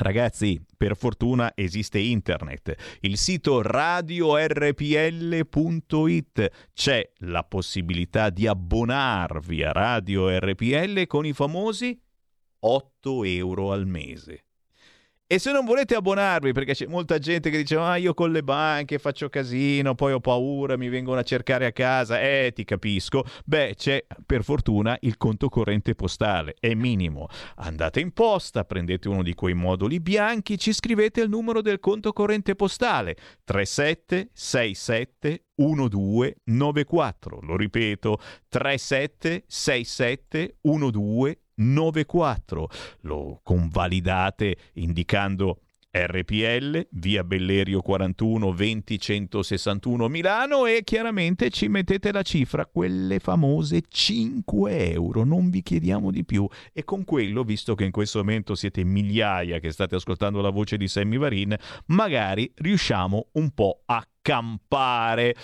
Ragazzi, per fortuna esiste internet. Il sito radiorpl.it c'è la possibilità di abbonarvi a Radio RPL con i famosi 8 euro al mese. E se non volete abbonarvi, perché c'è molta gente che dice: Ah, io con le banche faccio casino, poi ho paura, mi vengono a cercare a casa. Eh, ti capisco. Beh, c'è per fortuna il conto corrente postale, è minimo. Andate in posta, prendete uno di quei moduli bianchi, ci scrivete il numero del conto corrente postale 3767 1294. Lo ripeto, 3767 1294. 94. Lo convalidate indicando RPL, via Bellerio 41 20 161 Milano e chiaramente ci mettete la cifra, quelle famose 5 euro, non vi chiediamo di più e con quello, visto che in questo momento siete migliaia che state ascoltando la voce di Sammy Varin, magari riusciamo un po' a campare.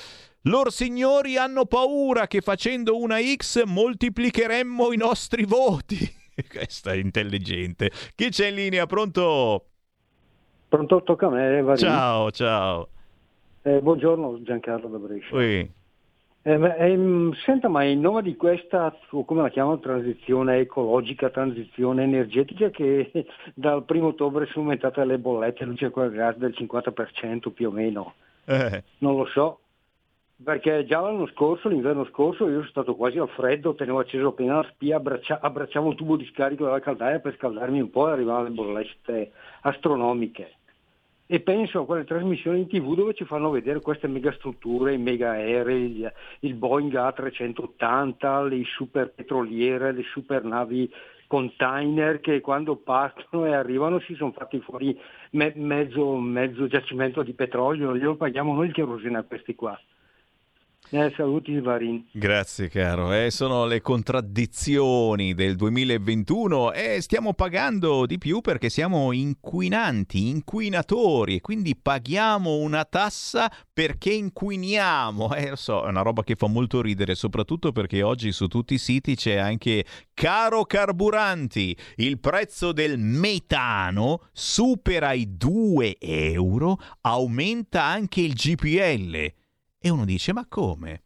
Lor signori hanno paura che facendo una X moltiplicheremmo i nostri voti. Questa è intelligente. Chi c'è in linea? Pronto? Pronto, tocca a me. Varini. Ciao, ciao. Eh, buongiorno Giancarlo da Brescia. Ui. Eh, ehm, senta, ma in nome di questa, come la chiamano, transizione ecologica, transizione energetica, che dal primo ottobre sono aumentate le bollette luce e gas del 50% più o meno. Eh. Non lo so, perché già l'anno scorso, l'inverno scorso, io sono stato quasi al freddo, tenevo acceso appena la spia, abbraccia- abbracciavo il tubo di scarico della caldaia per scaldarmi un po' e arrivavano le bollette astronomiche. E penso a quelle trasmissioni in tv dove ci fanno vedere queste megastrutture, i mega aerei, il- Boeing A380, le super petroliere, le super navi container che quando partono e arrivano si sono fatti fuori me- mezzo, mezzo giacimento di petrolio, glielo paghiamo noi il kerosene a questi qua. Eh, saluti Varin. Grazie caro, eh, sono le contraddizioni del 2021 e stiamo pagando di più perché siamo inquinanti, inquinatori e quindi paghiamo una tassa perché inquiniamo. Eh, lo so, è una roba che fa molto ridere, soprattutto perché oggi su tutti i siti c'è anche caro carburanti, il prezzo del metano supera i 2 euro, aumenta anche il GPL. E uno dice, ma come?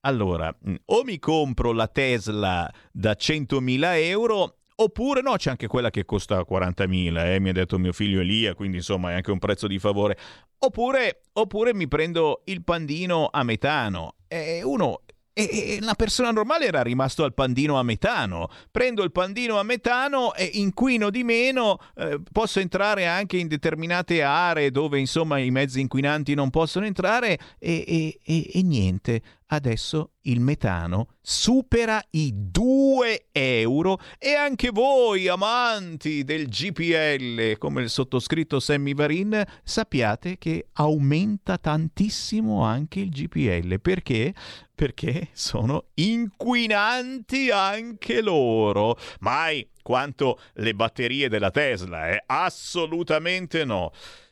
Allora, mh, o mi compro la Tesla da 100.000 euro, oppure no, c'è anche quella che costa 40.000, eh, mi ha detto mio figlio Elia, quindi insomma è anche un prezzo di favore. Oppure, oppure mi prendo il pandino a metano. E uno e una persona normale era rimasto al pandino a metano. Prendo il pandino a metano e inquino di meno, eh, posso entrare anche in determinate aree dove insomma i mezzi inquinanti non possono entrare e- e- e niente. Adesso il metano supera i 2 euro e anche voi amanti del GPL come il sottoscritto Sammy Varin sappiate che aumenta tantissimo anche il GPL perché perché sono inquinanti anche loro. Mai quanto le batterie della Tesla, eh? Assolutamente no.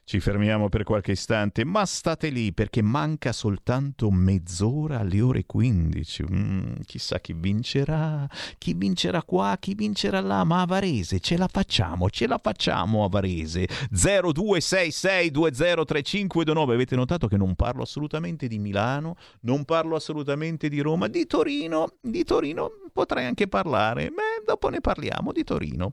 Ci fermiamo per qualche istante, ma state lì perché manca soltanto mezz'ora alle ore 15. Mm, chissà chi vincerà, chi vincerà qua, chi vincerà là, ma a Varese ce la facciamo, ce la facciamo a Varese. 0266203529. Avete notato che non parlo assolutamente di Milano, non parlo assolutamente di Roma, di Torino, di Torino potrei anche parlare, ma dopo ne parliamo di Torino.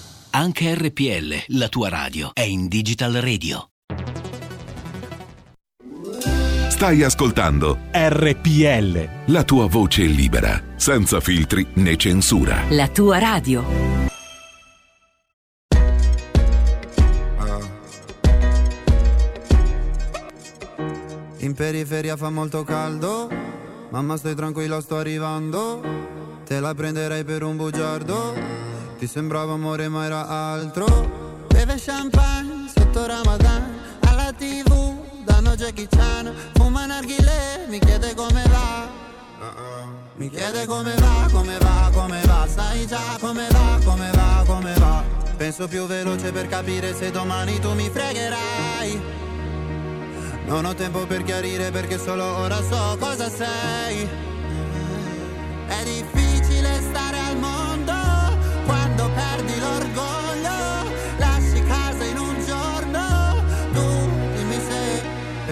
Anche RPL, la tua radio, è in Digital Radio. Stai ascoltando RPL. la tua voce libera, senza filtri né censura. La tua radio. In periferia fa molto caldo, mamma stai tranquilla sto arrivando, te la prenderei per un bugiardo, ti sembrava amore ma era altro. Beve champagne sotto Ramadan, alla tv danno Jackie Chan, fuma narghile, mi chiede come va. Mi chiede come va, come va, come va, sai già come va, come va, come va. Penso più veloce per capire se domani tu mi fregherai. Non ho tempo per chiarire perché solo ora so cosa sei. È difficile stare al mondo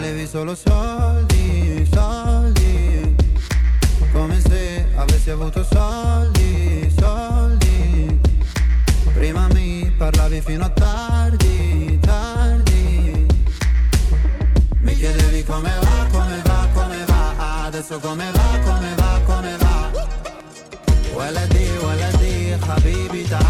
volevi solo soldi, soldi. Come se avessi avuto soldi, soldi. Prima mi parlavi fino a tardi, tardi. Mi chiedevi come va, come va, come va. Adesso come va, come va, come va. ولدي ولدي حبيبي تعال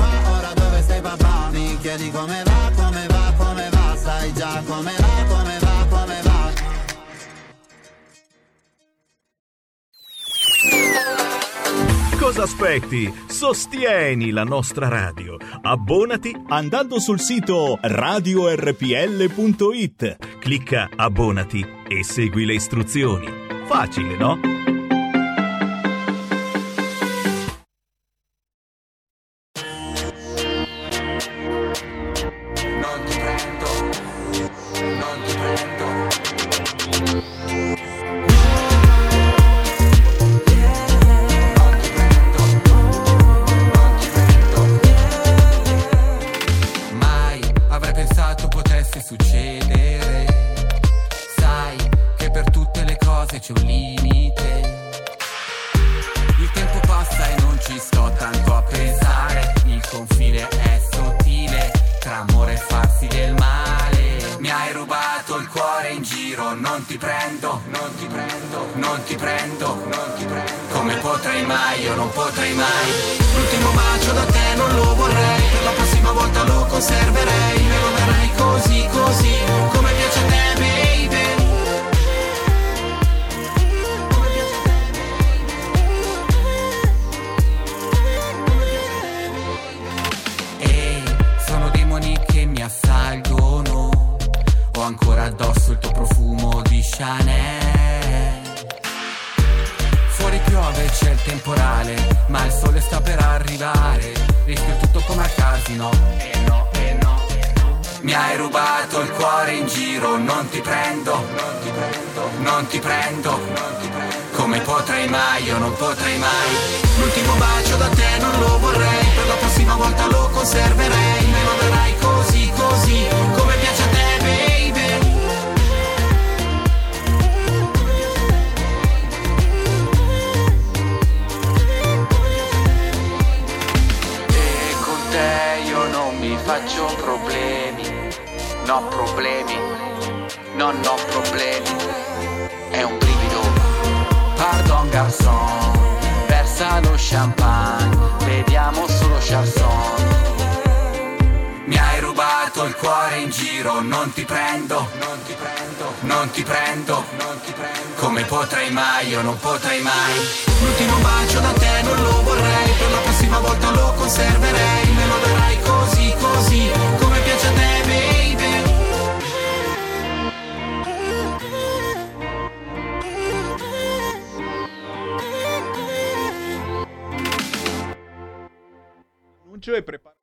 chiedi come va, come va, come va Sai già come va, come va, come va Cosa aspetti? Sostieni la nostra radio. Abbonati andando sul sito radiorpl.it. Clicca abbonati e segui le istruzioni. Facile, no? Non ti prendo, non ti prendo, non ti prendo, non ti prendo. Come potrei mai, io non potrei mai. L'ultimo bacio da te non lo vorrei, per la prossima volta lo conserverei. Me lo darai così, così, come piace a te, baby. Annuncio e prepara.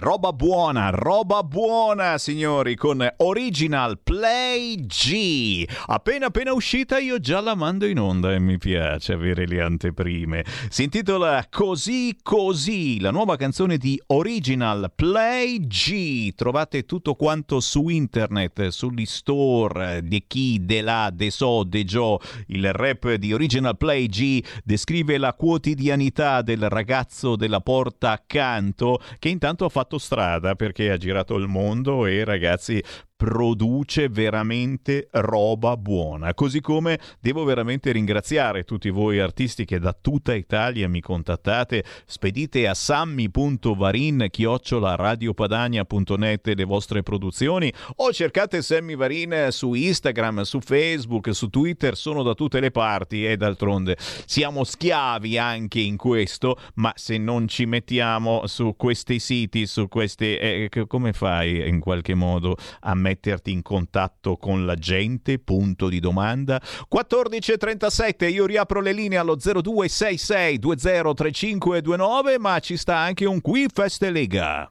Roba buona, roba buona, signori, con Original Play G. Appena appena uscita io già la mando in onda e mi piace avere le anteprime. Si intitola Così Così, la nuova canzone di Original Play G. Trovate tutto quanto su internet, sugli store di chi, de là, de so, de gio. Il rap di Original Play G descrive la quotidianità del ragazzo della porta accanto che intanto ha fatto strada perché ha girato il mondo e ragazzi produce veramente roba buona. Così come devo veramente ringraziare tutti voi artisti che da tutta Italia mi contattate, spedite a sammi.varin chiocciola radiopadania.net le vostre produzioni o cercate Sammy Varin su Instagram, su Facebook, su Twitter, sono da tutte le parti e d'altronde siamo schiavi anche in questo, ma se non ci mettiamo su questi siti, su questi eh, come fai in qualche modo a metterti in contatto con la gente? Punto di domanda. 14:37 io riapro le linee allo 0266 203529, ma ci sta anche un qui Feste Lega.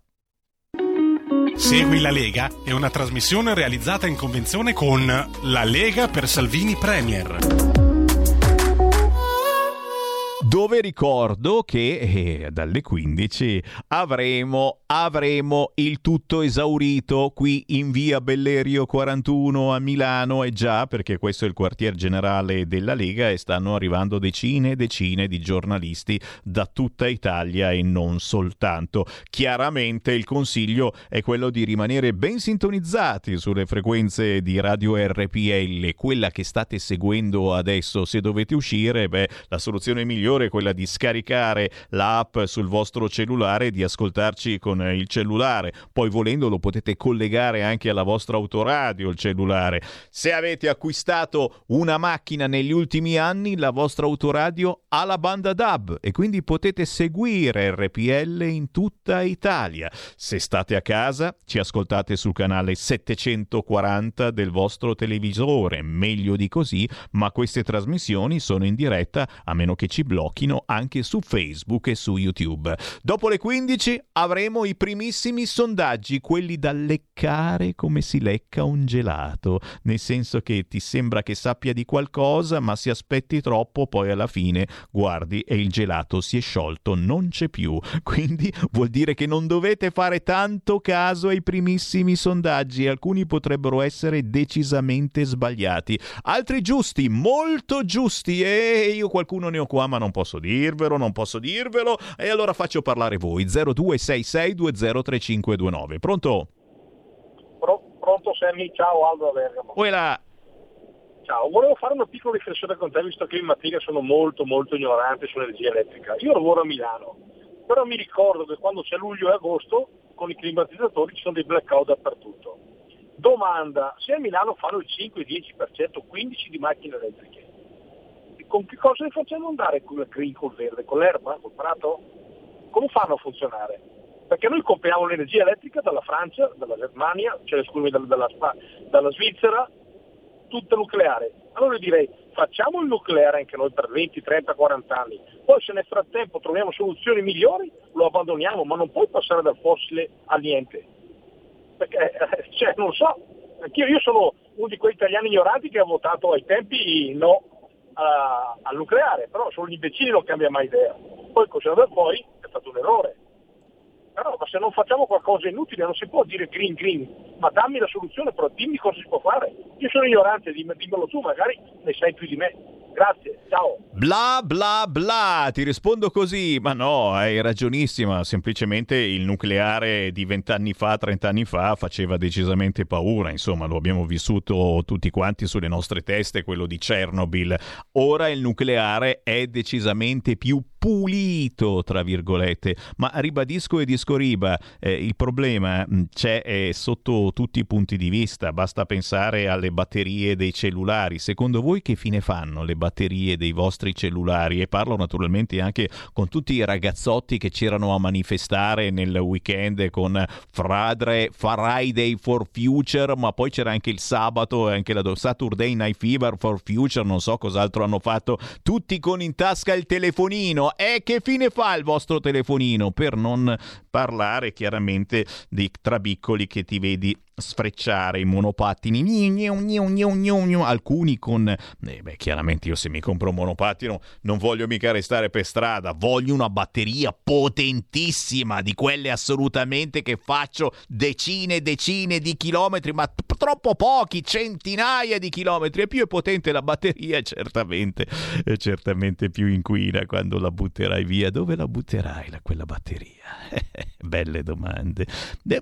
Segui la Lega è una trasmissione realizzata in convenzione con La Lega per Salvini Premier. Dove ricordo che eh, dalle 15 avremo, avremo il tutto esaurito qui in via Bellerio 41 a Milano e già perché questo è il quartier generale della Lega e stanno arrivando decine e decine di giornalisti da tutta Italia e non soltanto. Chiaramente il consiglio è quello di rimanere ben sintonizzati sulle frequenze di Radio RPL, quella che state seguendo adesso. Se dovete uscire, beh, la soluzione migliore è quella di scaricare l'app sul vostro cellulare e di ascoltarci con il cellulare. Poi volendo lo potete collegare anche alla vostra autoradio il cellulare. Se avete acquistato una macchina negli ultimi anni, la vostra autoradio ha la banda DAB e quindi potete seguire RPL in tutta Italia. Se state a casa, ci ascoltate sul canale 740 del vostro televisore, meglio di così, ma queste trasmissioni sono in diretta a meno che ci blocchino anche su Facebook e su YouTube. Dopo le 15 avremo i primissimi sondaggi, quelli da leccare come si lecca un gelato, nel senso che ti sembra che sappia di qualcosa, ma se aspetti troppo, poi alla fine guardi e il gelato si è sciolto, non c'è più. Quindi vuol dire che non dovete fare tanto caso ai primissimi sondaggi, alcuni potrebbero essere decisamente sbagliati, altri giusti, molto giusti e io qualcuno ne ho qua ma non posso dirvelo, non posso dirvelo e allora faccio parlare voi 0266203529. Pronto? Pro- pronto Sammy, ciao Aldo Bergamo. Uela. Ciao, volevo fare una piccola riflessione con te visto che in materia sono molto molto ignorante sull'energia elettrica. Io lavoro a Milano, però mi ricordo che quando c'è luglio e agosto con i climatizzatori ci sono dei blackout dappertutto. Domanda, se a Milano fanno il 5, 10%, 15 di macchine elettriche, con che cosa li facciamo andare con il green, col verde, con l'erba, col prato? Come fanno a funzionare? Perché noi compriamo l'energia elettrica dalla Francia, dalla Germania, cioè scusami, dalla, dalla, dalla Svizzera, tutta nucleare. Allora io direi facciamo il nucleare anche noi per 20, 30, 40 anni, poi se nel frattempo troviamo soluzioni migliori lo abbandoniamo, ma non puoi passare dal fossile a niente. Perché, cioè, non so, anch'io io sono uno di quei italiani ignoranti che ha votato ai tempi no al nucleare, però sono gli imbecilli non cambia mai idea. Poi cosa da poi è stato un errore. Però ma se non facciamo qualcosa inutile non si può dire green green, ma dammi la soluzione, però dimmi cosa si può fare. Io sono ignorante, dimm- dimmelo tu, magari ne sai più di me. Grazie, ciao. Bla bla bla, ti rispondo così, ma no, hai ragionissima, semplicemente il nucleare di vent'anni fa, trent'anni fa faceva decisamente paura, insomma lo abbiamo vissuto tutti quanti sulle nostre teste, quello di Chernobyl. Ora il nucleare è decisamente più pulito, tra virgolette, ma ribadisco e discoriba, eh, il problema mh, c'è eh, sotto tutti i punti di vista, basta pensare alle batterie dei cellulari, secondo voi che fine fanno le batterie dei vostri cellulari? E parlo naturalmente anche con tutti i ragazzotti che c'erano a manifestare nel weekend con Fradre, Friday for Future, ma poi c'era anche il sabato, anche la Saturday Night Fever for Future, non so cos'altro hanno fatto, tutti con in tasca il telefonino. E che fine fa il vostro telefonino? Per non parlare chiaramente di trabiccoli che ti vedi sfrecciare i monopattini gni, gni, gni. alcuni con eh, beh chiaramente io se mi compro un monopattino non voglio mica restare per strada voglio una batteria potentissima di quelle assolutamente che faccio decine e decine di chilometri ma t- troppo pochi centinaia di chilometri e più è potente la batteria certamente è certamente più inquina quando la butterai via dove la butterai la, quella batteria belle domande De-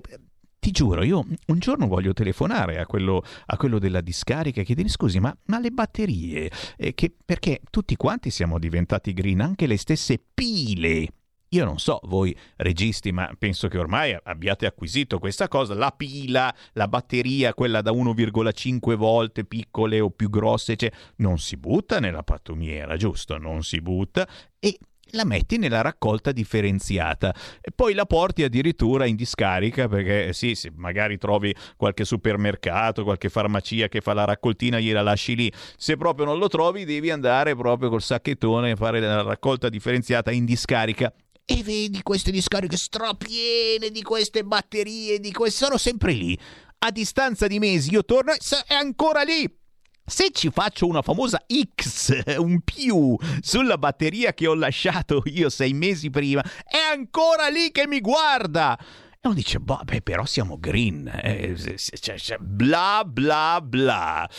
ti giuro, io un giorno voglio telefonare a quello, a quello della discarica e chiedere scusi, ma, ma le batterie, eh, che, perché tutti quanti siamo diventati green, anche le stesse pile. Io non so voi registi, ma penso che ormai abbiate acquisito questa cosa, la pila, la batteria, quella da 1,5 volte piccole o più grosse, cioè, non si butta nella pattumiera, giusto? Non si butta e la metti nella raccolta differenziata e poi la porti addirittura in discarica perché sì, sì, magari trovi qualche supermercato, qualche farmacia che fa la raccoltina, gliela lasci lì. Se proprio non lo trovi, devi andare proprio col sacchettone a fare la raccolta differenziata in discarica. E vedi queste discariche strapiene di queste batterie, di queste... sono sempre lì. A distanza di mesi io torno e è ancora lì. Se ci faccio una famosa X, un più, sulla batteria che ho lasciato io sei mesi prima, è ancora lì che mi guarda. E uno dice, boh, però siamo green, eh, cioè, cioè, bla bla bla.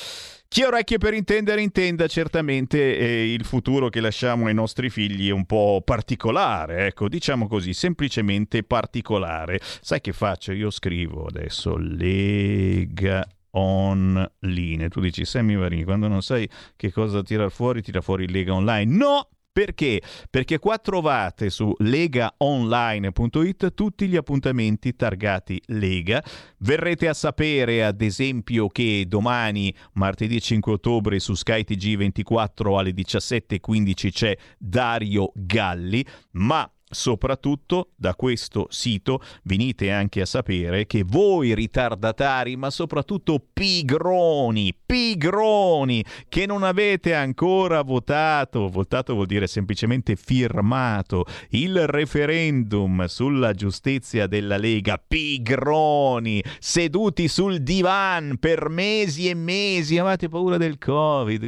Chi ha orecchie per intendere intenda certamente eh, il futuro che lasciamo ai nostri figli è un po' particolare, ecco, diciamo così, semplicemente particolare. Sai che faccio? Io scrivo adesso Lega online. Tu dici, Sammy Varini, quando non sai che cosa tirar fuori, tira fuori Lega Online. No! Perché? Perché qua trovate su legaonline.it tutti gli appuntamenti targati Lega. Verrete a sapere, ad esempio, che domani, martedì 5 ottobre, su Sky TG24 alle 17.15 c'è Dario Galli, ma Soprattutto da questo sito venite anche a sapere che voi ritardatari, ma soprattutto pigroni, pigroni, che non avete ancora votato, votato vuol dire semplicemente firmato il referendum sulla giustizia della Lega, pigroni, seduti sul divan per mesi e mesi, avete paura del Covid,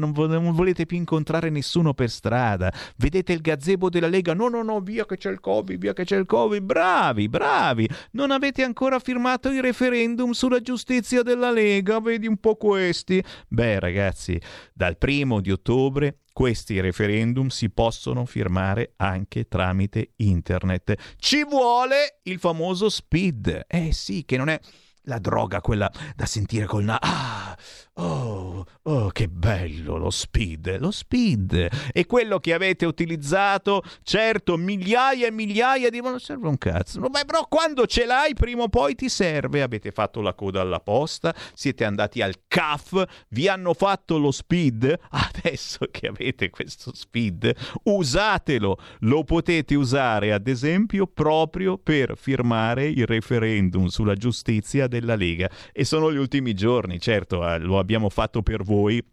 non, volete più incontrare nessuno per strada, vedete il gazebo della Lega, no no no, via che c'è il Covid, via che c'è il Covid, bravi, bravi, non avete ancora firmato il referendum sulla giustizia della Lega, vedi un po' questi. Beh ragazzi, dal primo di ottobre questi referendum si possono firmare anche tramite internet. Ci vuole il famoso speed. Eh sì, che non è la droga quella da sentire col naso. Ah, oh, oh, che bello lo speed, lo speed. E quello che avete utilizzato, certo, migliaia e migliaia di... Ma non serve un cazzo. Beh, però quando ce l'hai, prima o poi ti serve. Avete fatto la coda alla posta, siete andati al CAF, vi hanno fatto lo speed. Adesso che avete questo speed, usatelo. Lo potete usare, ad esempio, proprio per firmare il referendum sulla giustizia della Lega. E sono gli ultimi giorni, certo, eh, lo abbiamo fatto per voi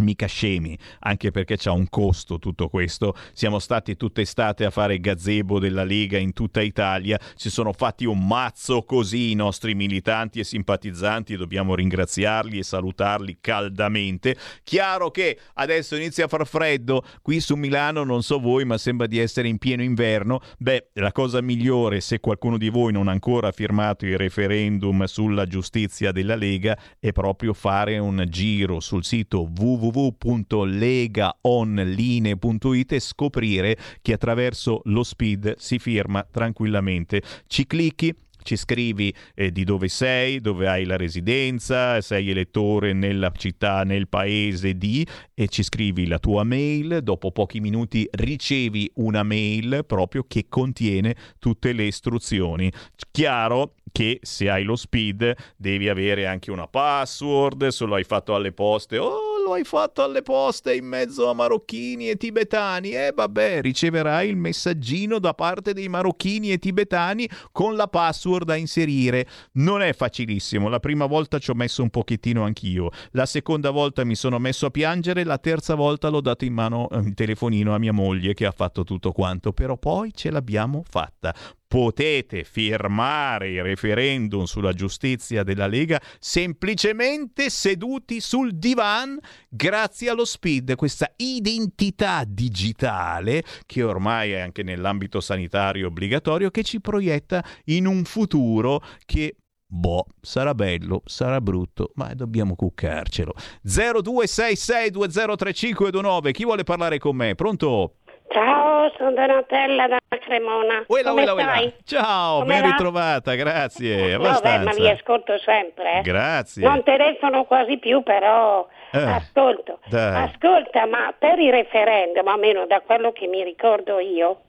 mica scemi, anche perché c'ha un costo tutto questo. Siamo stati tutta estate a fare gazebo della Lega in tutta Italia, si sono fatti un mazzo così i nostri militanti e simpatizzanti, dobbiamo ringraziarli e salutarli caldamente. Chiaro che adesso inizia a far freddo, qui su Milano non so voi, ma sembra di essere in pieno inverno. Beh, la cosa migliore se qualcuno di voi non ha ancora firmato il referendum sulla giustizia della Lega è proprio fare un giro sul sito www www.legaonline.it e scoprire che attraverso lo speed si firma tranquillamente. Ci clicchi, ci scrivi eh, di dove sei, dove hai la residenza, sei elettore nella città, nel paese di e ci scrivi la tua mail, dopo pochi minuti ricevi una mail proprio che contiene tutte le istruzioni. Chiaro che se hai lo speed devi avere anche una password, se lo hai fatto alle poste, oh lo hai fatto alle poste in mezzo a marocchini e tibetani. E eh, vabbè riceverai il messaggino da parte dei marocchini e tibetani con la password da inserire. Non è facilissimo, la prima volta ci ho messo un pochettino anch'io, la seconda volta mi sono messo a piangere, la terza volta l'ho dato in mano eh, il telefonino a mia moglie che ha fatto tutto quanto, però poi ce l'abbiamo fatta potete firmare il referendum sulla giustizia della Lega semplicemente seduti sul divan grazie allo SPID, questa identità digitale che ormai è anche nell'ambito sanitario obbligatorio che ci proietta in un futuro che Boh, sarà bello, sarà brutto, ma dobbiamo cuccarcelo. 0266203529, chi vuole parlare con me? Pronto? Ciao, sono Donatella da Cremona. Uela, Come uela, uela. Ciao, Come ben va? ritrovata, grazie. Ma Abbastanza. li ascolto sempre. eh. Grazie. Non telefono quasi più, però Eh, ascolto. dai. Ascolta, ma per i referendum, almeno da quello che mi ricordo io,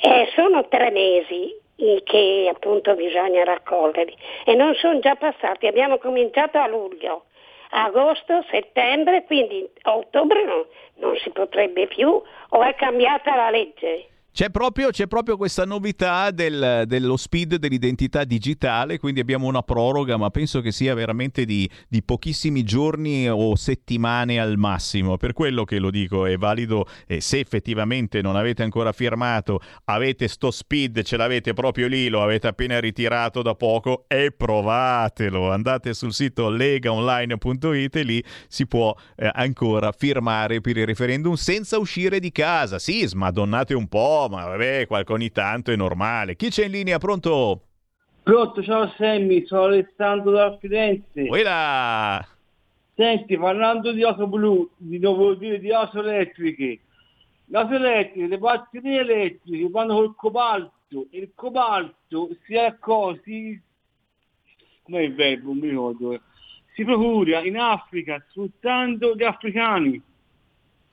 eh, sono tre mesi che appunto bisogna raccoglierli e non sono già passati. Abbiamo cominciato a luglio, agosto, settembre, quindi ottobre non, non si potrebbe più o è cambiata la legge? C'è proprio, c'è proprio questa novità del- dello speed dell'identità digitale, quindi abbiamo una proroga, ma penso che sia veramente di, di pochissimi giorni o settimane al massimo. Per quello che lo dico, è valido eh, se effettivamente non avete ancora firmato, avete sto speed, ce l'avete proprio lì, lo avete appena ritirato da poco e provatelo. Andate sul sito legaonline.it e lì si può eh, ancora firmare per il referendum senza uscire di casa. Sì, smadonnate un po', ma vabbè, qualche ogni tanto è normale. Chi c'è in linea? Pronto? Pronto, ciao Sammy, sono Alessandro da Firenze. Quella! Senti, parlando di auto blu, di devo dire di auto elettriche. Le auto elettriche, le batterie elettriche vanno col cobalto e il cobalto si raccolsi, come il verbo, non mi ricordo, si procura in Africa sfruttando gli africani,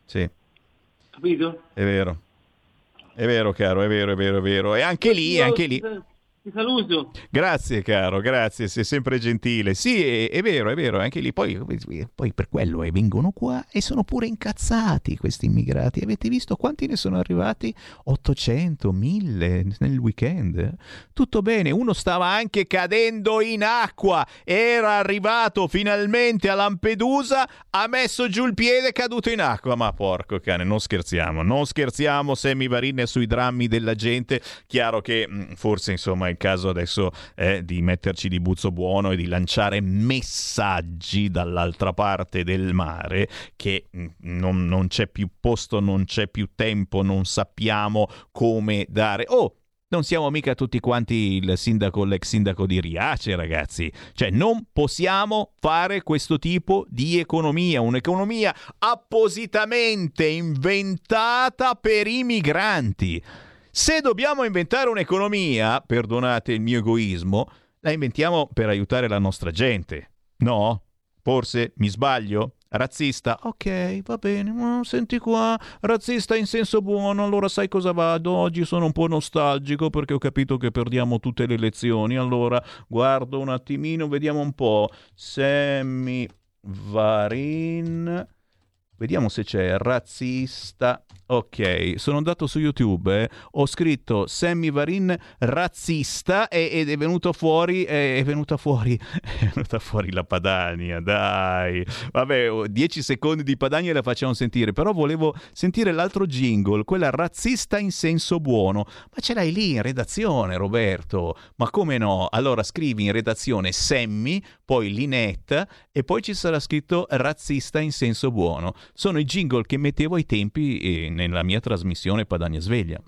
Sì, capito? è vero. È vero, caro, è vero, è vero, è vero. E anche lì, Io anche lì. Ti, saluto. Grazie caro, grazie, sei sempre gentile. Sì, è, è vero, è vero, anche lì poi, poi per quello eh, vengono qua e sono pure incazzati questi immigrati. Avete visto quanti ne sono arrivati? 800, 1000 nel weekend. Tutto bene, uno stava anche cadendo in acqua, era arrivato finalmente a Lampedusa, ha messo giù il piede, è caduto in acqua. Ma porco cane, non scherziamo, non scherziamo, Sammy Varin è sui drammi della gente. Chiaro che mh, forse insomma il caso adesso eh, di metterci di buzzo buono e di lanciare messaggi dall'altra parte del mare che mh, non, non c'è più posto, non c'è più tempo, non sappiamo come dare. Oh! Non siamo mica tutti quanti il sindaco, l'ex sindaco di Riace, ragazzi. Cioè, non possiamo fare questo tipo di economia, un'economia appositamente inventata per i migranti. Se dobbiamo inventare un'economia, perdonate il mio egoismo, la inventiamo per aiutare la nostra gente. No? Forse mi sbaglio? Razzista? Ok, va bene, senti qua, razzista in senso buono, allora sai cosa vado? Oggi sono un po' nostalgico perché ho capito che perdiamo tutte le elezioni, allora guardo un attimino, vediamo un po'. Sammy Varin... Vediamo se c'è razzista. Ok, sono andato su YouTube, eh, ho scritto Sammy Varin razzista e- ed è venuto fuori, è, venuta fuori, è venuta fuori la Padania, dai. Vabbè, oh, 10 secondi di Padania la facciamo sentire, però volevo sentire l'altro jingle, quella razzista in senso buono. Ma ce l'hai lì in redazione, Roberto? Ma come no? Allora scrivi in redazione Sammy, poi Linetta e poi ci sarà scritto razzista in senso buono. Sono i jingle che mettevo ai tempi eh, nella mia trasmissione Padania Sveglia.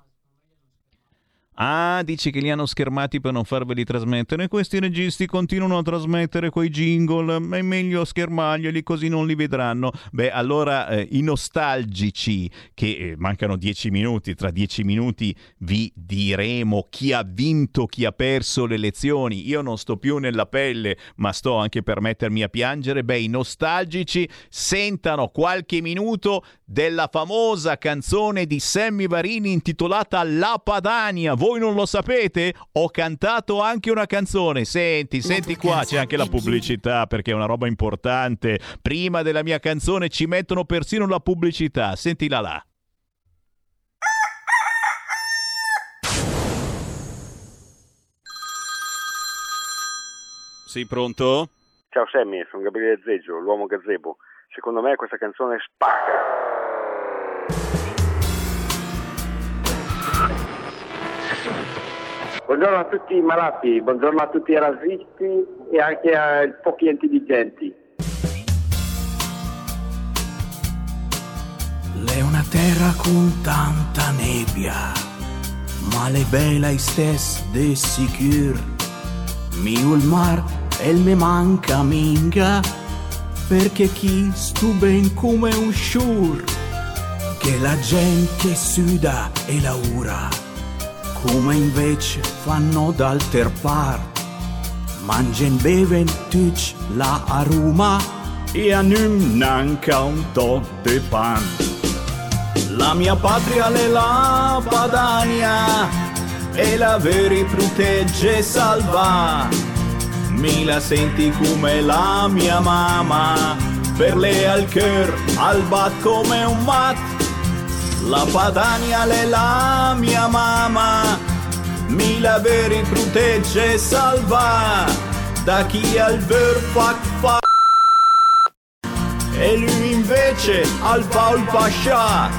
Ah, dici che li hanno schermati per non farveli trasmettere. Questi registi continuano a trasmettere quei jingle. È meglio schermarglieli così non li vedranno. Beh, allora eh, i nostalgici, che eh, mancano dieci minuti, tra dieci minuti vi diremo chi ha vinto, chi ha perso le elezioni. Io non sto più nella pelle, ma sto anche per mettermi a piangere. Beh, i nostalgici sentano qualche minuto della famosa canzone di Sammy Varini intitolata La Padania. Voi non lo sapete? Ho cantato anche una canzone. Senti, senti qua, c'è anche la pubblicità perché è una roba importante. Prima della mia canzone ci mettono persino la pubblicità. Sentila là. Sei pronto? Ciao Sammy, sono Gabriele Zeggio, l'uomo gazebo. Secondo me questa canzone spacca. Buongiorno a tutti i malati, buongiorno a tutti i razzisti e anche a pochi intelligenti. È una terra con tanta nebbia, ma le bella stesse de sicur. Mio il mar e me manca minga, perché chi stu ben come un sciur. che la gente suda e laura, come invece fanno d'alter part. Mangen beven tuc la aroma e a num nanca un tot de pan. La mia patria è la Padania e la veri protegge e salva. Mi la senti come la mia mamma, per lei al cœur, al bat come un mat. La Padania è la mia mamma, mi la veri protegge e salva. Da chi al ver fac fa e lui invece al Paul Pasha.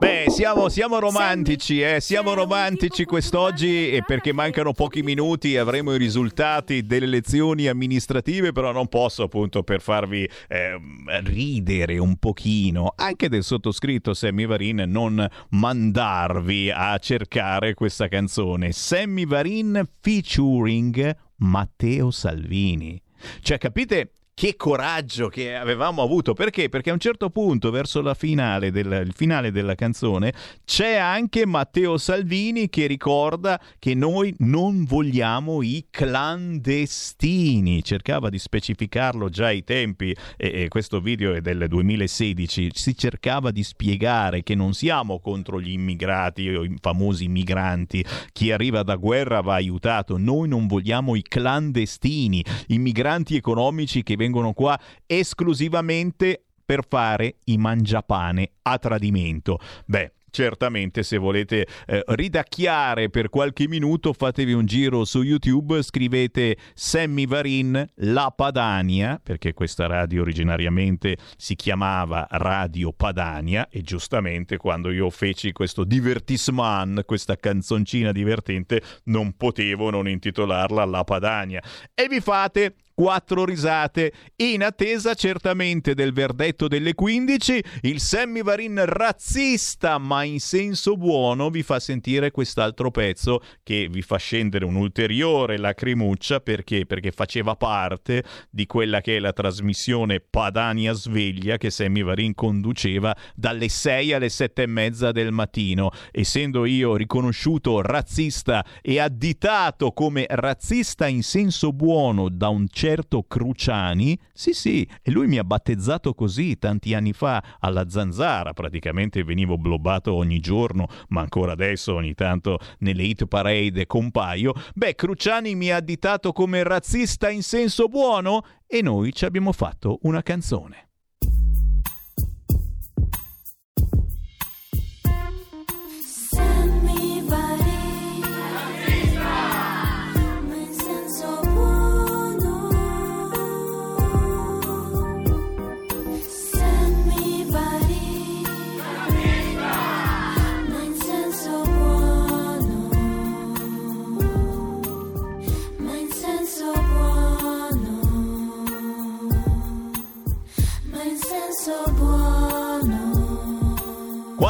Beh, siamo, siamo romantici, eh? siamo romantici quest'oggi e perché mancano pochi minuti avremo i risultati delle elezioni amministrative, però non posso appunto per farvi eh, ridere un pochino, anche del sottoscritto Sammy Varin, non mandarvi a cercare questa canzone. Sammy Varin featuring Matteo Salvini. Cioè, capite? Che coraggio che avevamo avuto. Perché? Perché a un certo punto, verso la finale, del, il finale della canzone, c'è anche Matteo Salvini che ricorda che noi non vogliamo i clandestini. Cercava di specificarlo già ai tempi, e, e questo video è del 2016. Si cercava di spiegare che non siamo contro gli immigrati o i famosi migranti. Chi arriva da guerra va aiutato. Noi non vogliamo i clandestini, i migranti economici che vengono vengono qua esclusivamente per fare i mangiapane a tradimento. Beh, certamente se volete eh, ridacchiare per qualche minuto fatevi un giro su YouTube, scrivete Sammy Varin La Padania, perché questa radio originariamente si chiamava Radio Padania e giustamente quando io feci questo divertissement, questa canzoncina divertente, non potevo non intitolarla La Padania. E vi fate quattro risate. In attesa certamente del verdetto delle 15, il Sammy Varin razzista ma in senso buono vi fa sentire quest'altro pezzo che vi fa scendere un'ulteriore lacrimuccia perché? Perché faceva parte di quella che è la trasmissione Padania Sveglia che Sammy Varin conduceva dalle 6 alle 7 e mezza del mattino. Essendo io riconosciuto razzista e additato come razzista in senso buono da un certo certo Cruciani, sì sì, e lui mi ha battezzato così tanti anni fa alla zanzara, praticamente venivo blobbato ogni giorno, ma ancora adesso ogni tanto nelle hit parade compaio, beh Cruciani mi ha additato come razzista in senso buono e noi ci abbiamo fatto una canzone.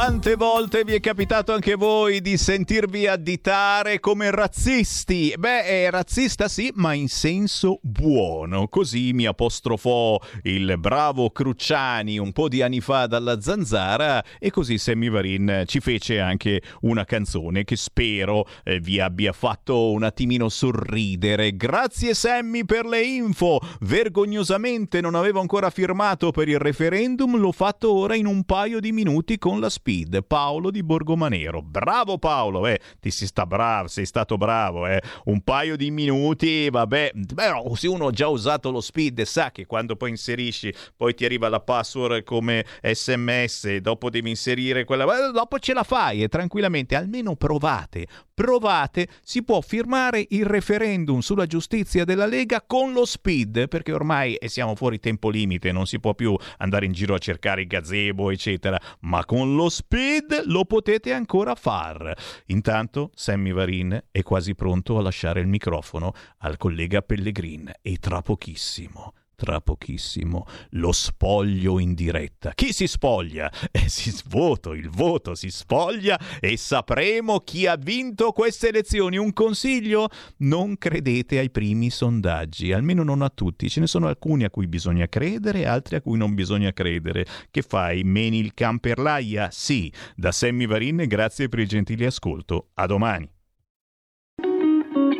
Quante volte vi è capitato anche voi di sentirvi additare come razzisti? Beh, è razzista sì, ma in senso buono. Così mi apostrofò il bravo Crucciani un po' di anni fa dalla zanzara e così Sammy Varin ci fece anche una canzone che spero eh, vi abbia fatto un attimino sorridere. Grazie Sammy per le info. Vergognosamente non avevo ancora firmato per il referendum, l'ho fatto ora in un paio di minuti con la Speed, Paolo di Borgomanero. Bravo Paolo, eh, ti si sta bravo, sei stato bravo, eh. Un paio di minuti, vabbè, però se uno ha già usato lo Speed sa che quando poi inserisci, poi ti arriva la password come SMS, dopo devi inserire quella, dopo ce la fai e tranquillamente, almeno provate, provate, si può firmare il referendum sulla giustizia della Lega con lo Speed, perché ormai siamo fuori tempo limite, non si può più andare in giro a cercare i gazebo, eccetera, ma con lo speed lo potete ancora far. Intanto Sammy Varin è quasi pronto a lasciare il microfono al collega Pellegrin e tra pochissimo tra pochissimo lo spoglio in diretta. Chi si spoglia? Eh, si voto, il voto si spoglia e sapremo chi ha vinto queste elezioni. Un consiglio? Non credete ai primi sondaggi, almeno non a tutti. Ce ne sono alcuni a cui bisogna credere, altri a cui non bisogna credere. Che fai? Meni il can per l'aia? Sì. Da Sammy Varin, grazie per il gentile ascolto. A domani.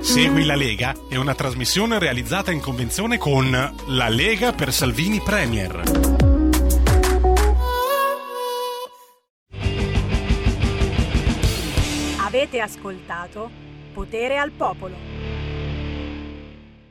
Segui la Lega è una trasmissione realizzata in convenzione con La Lega per Salvini Premier. Avete ascoltato Potere al Popolo.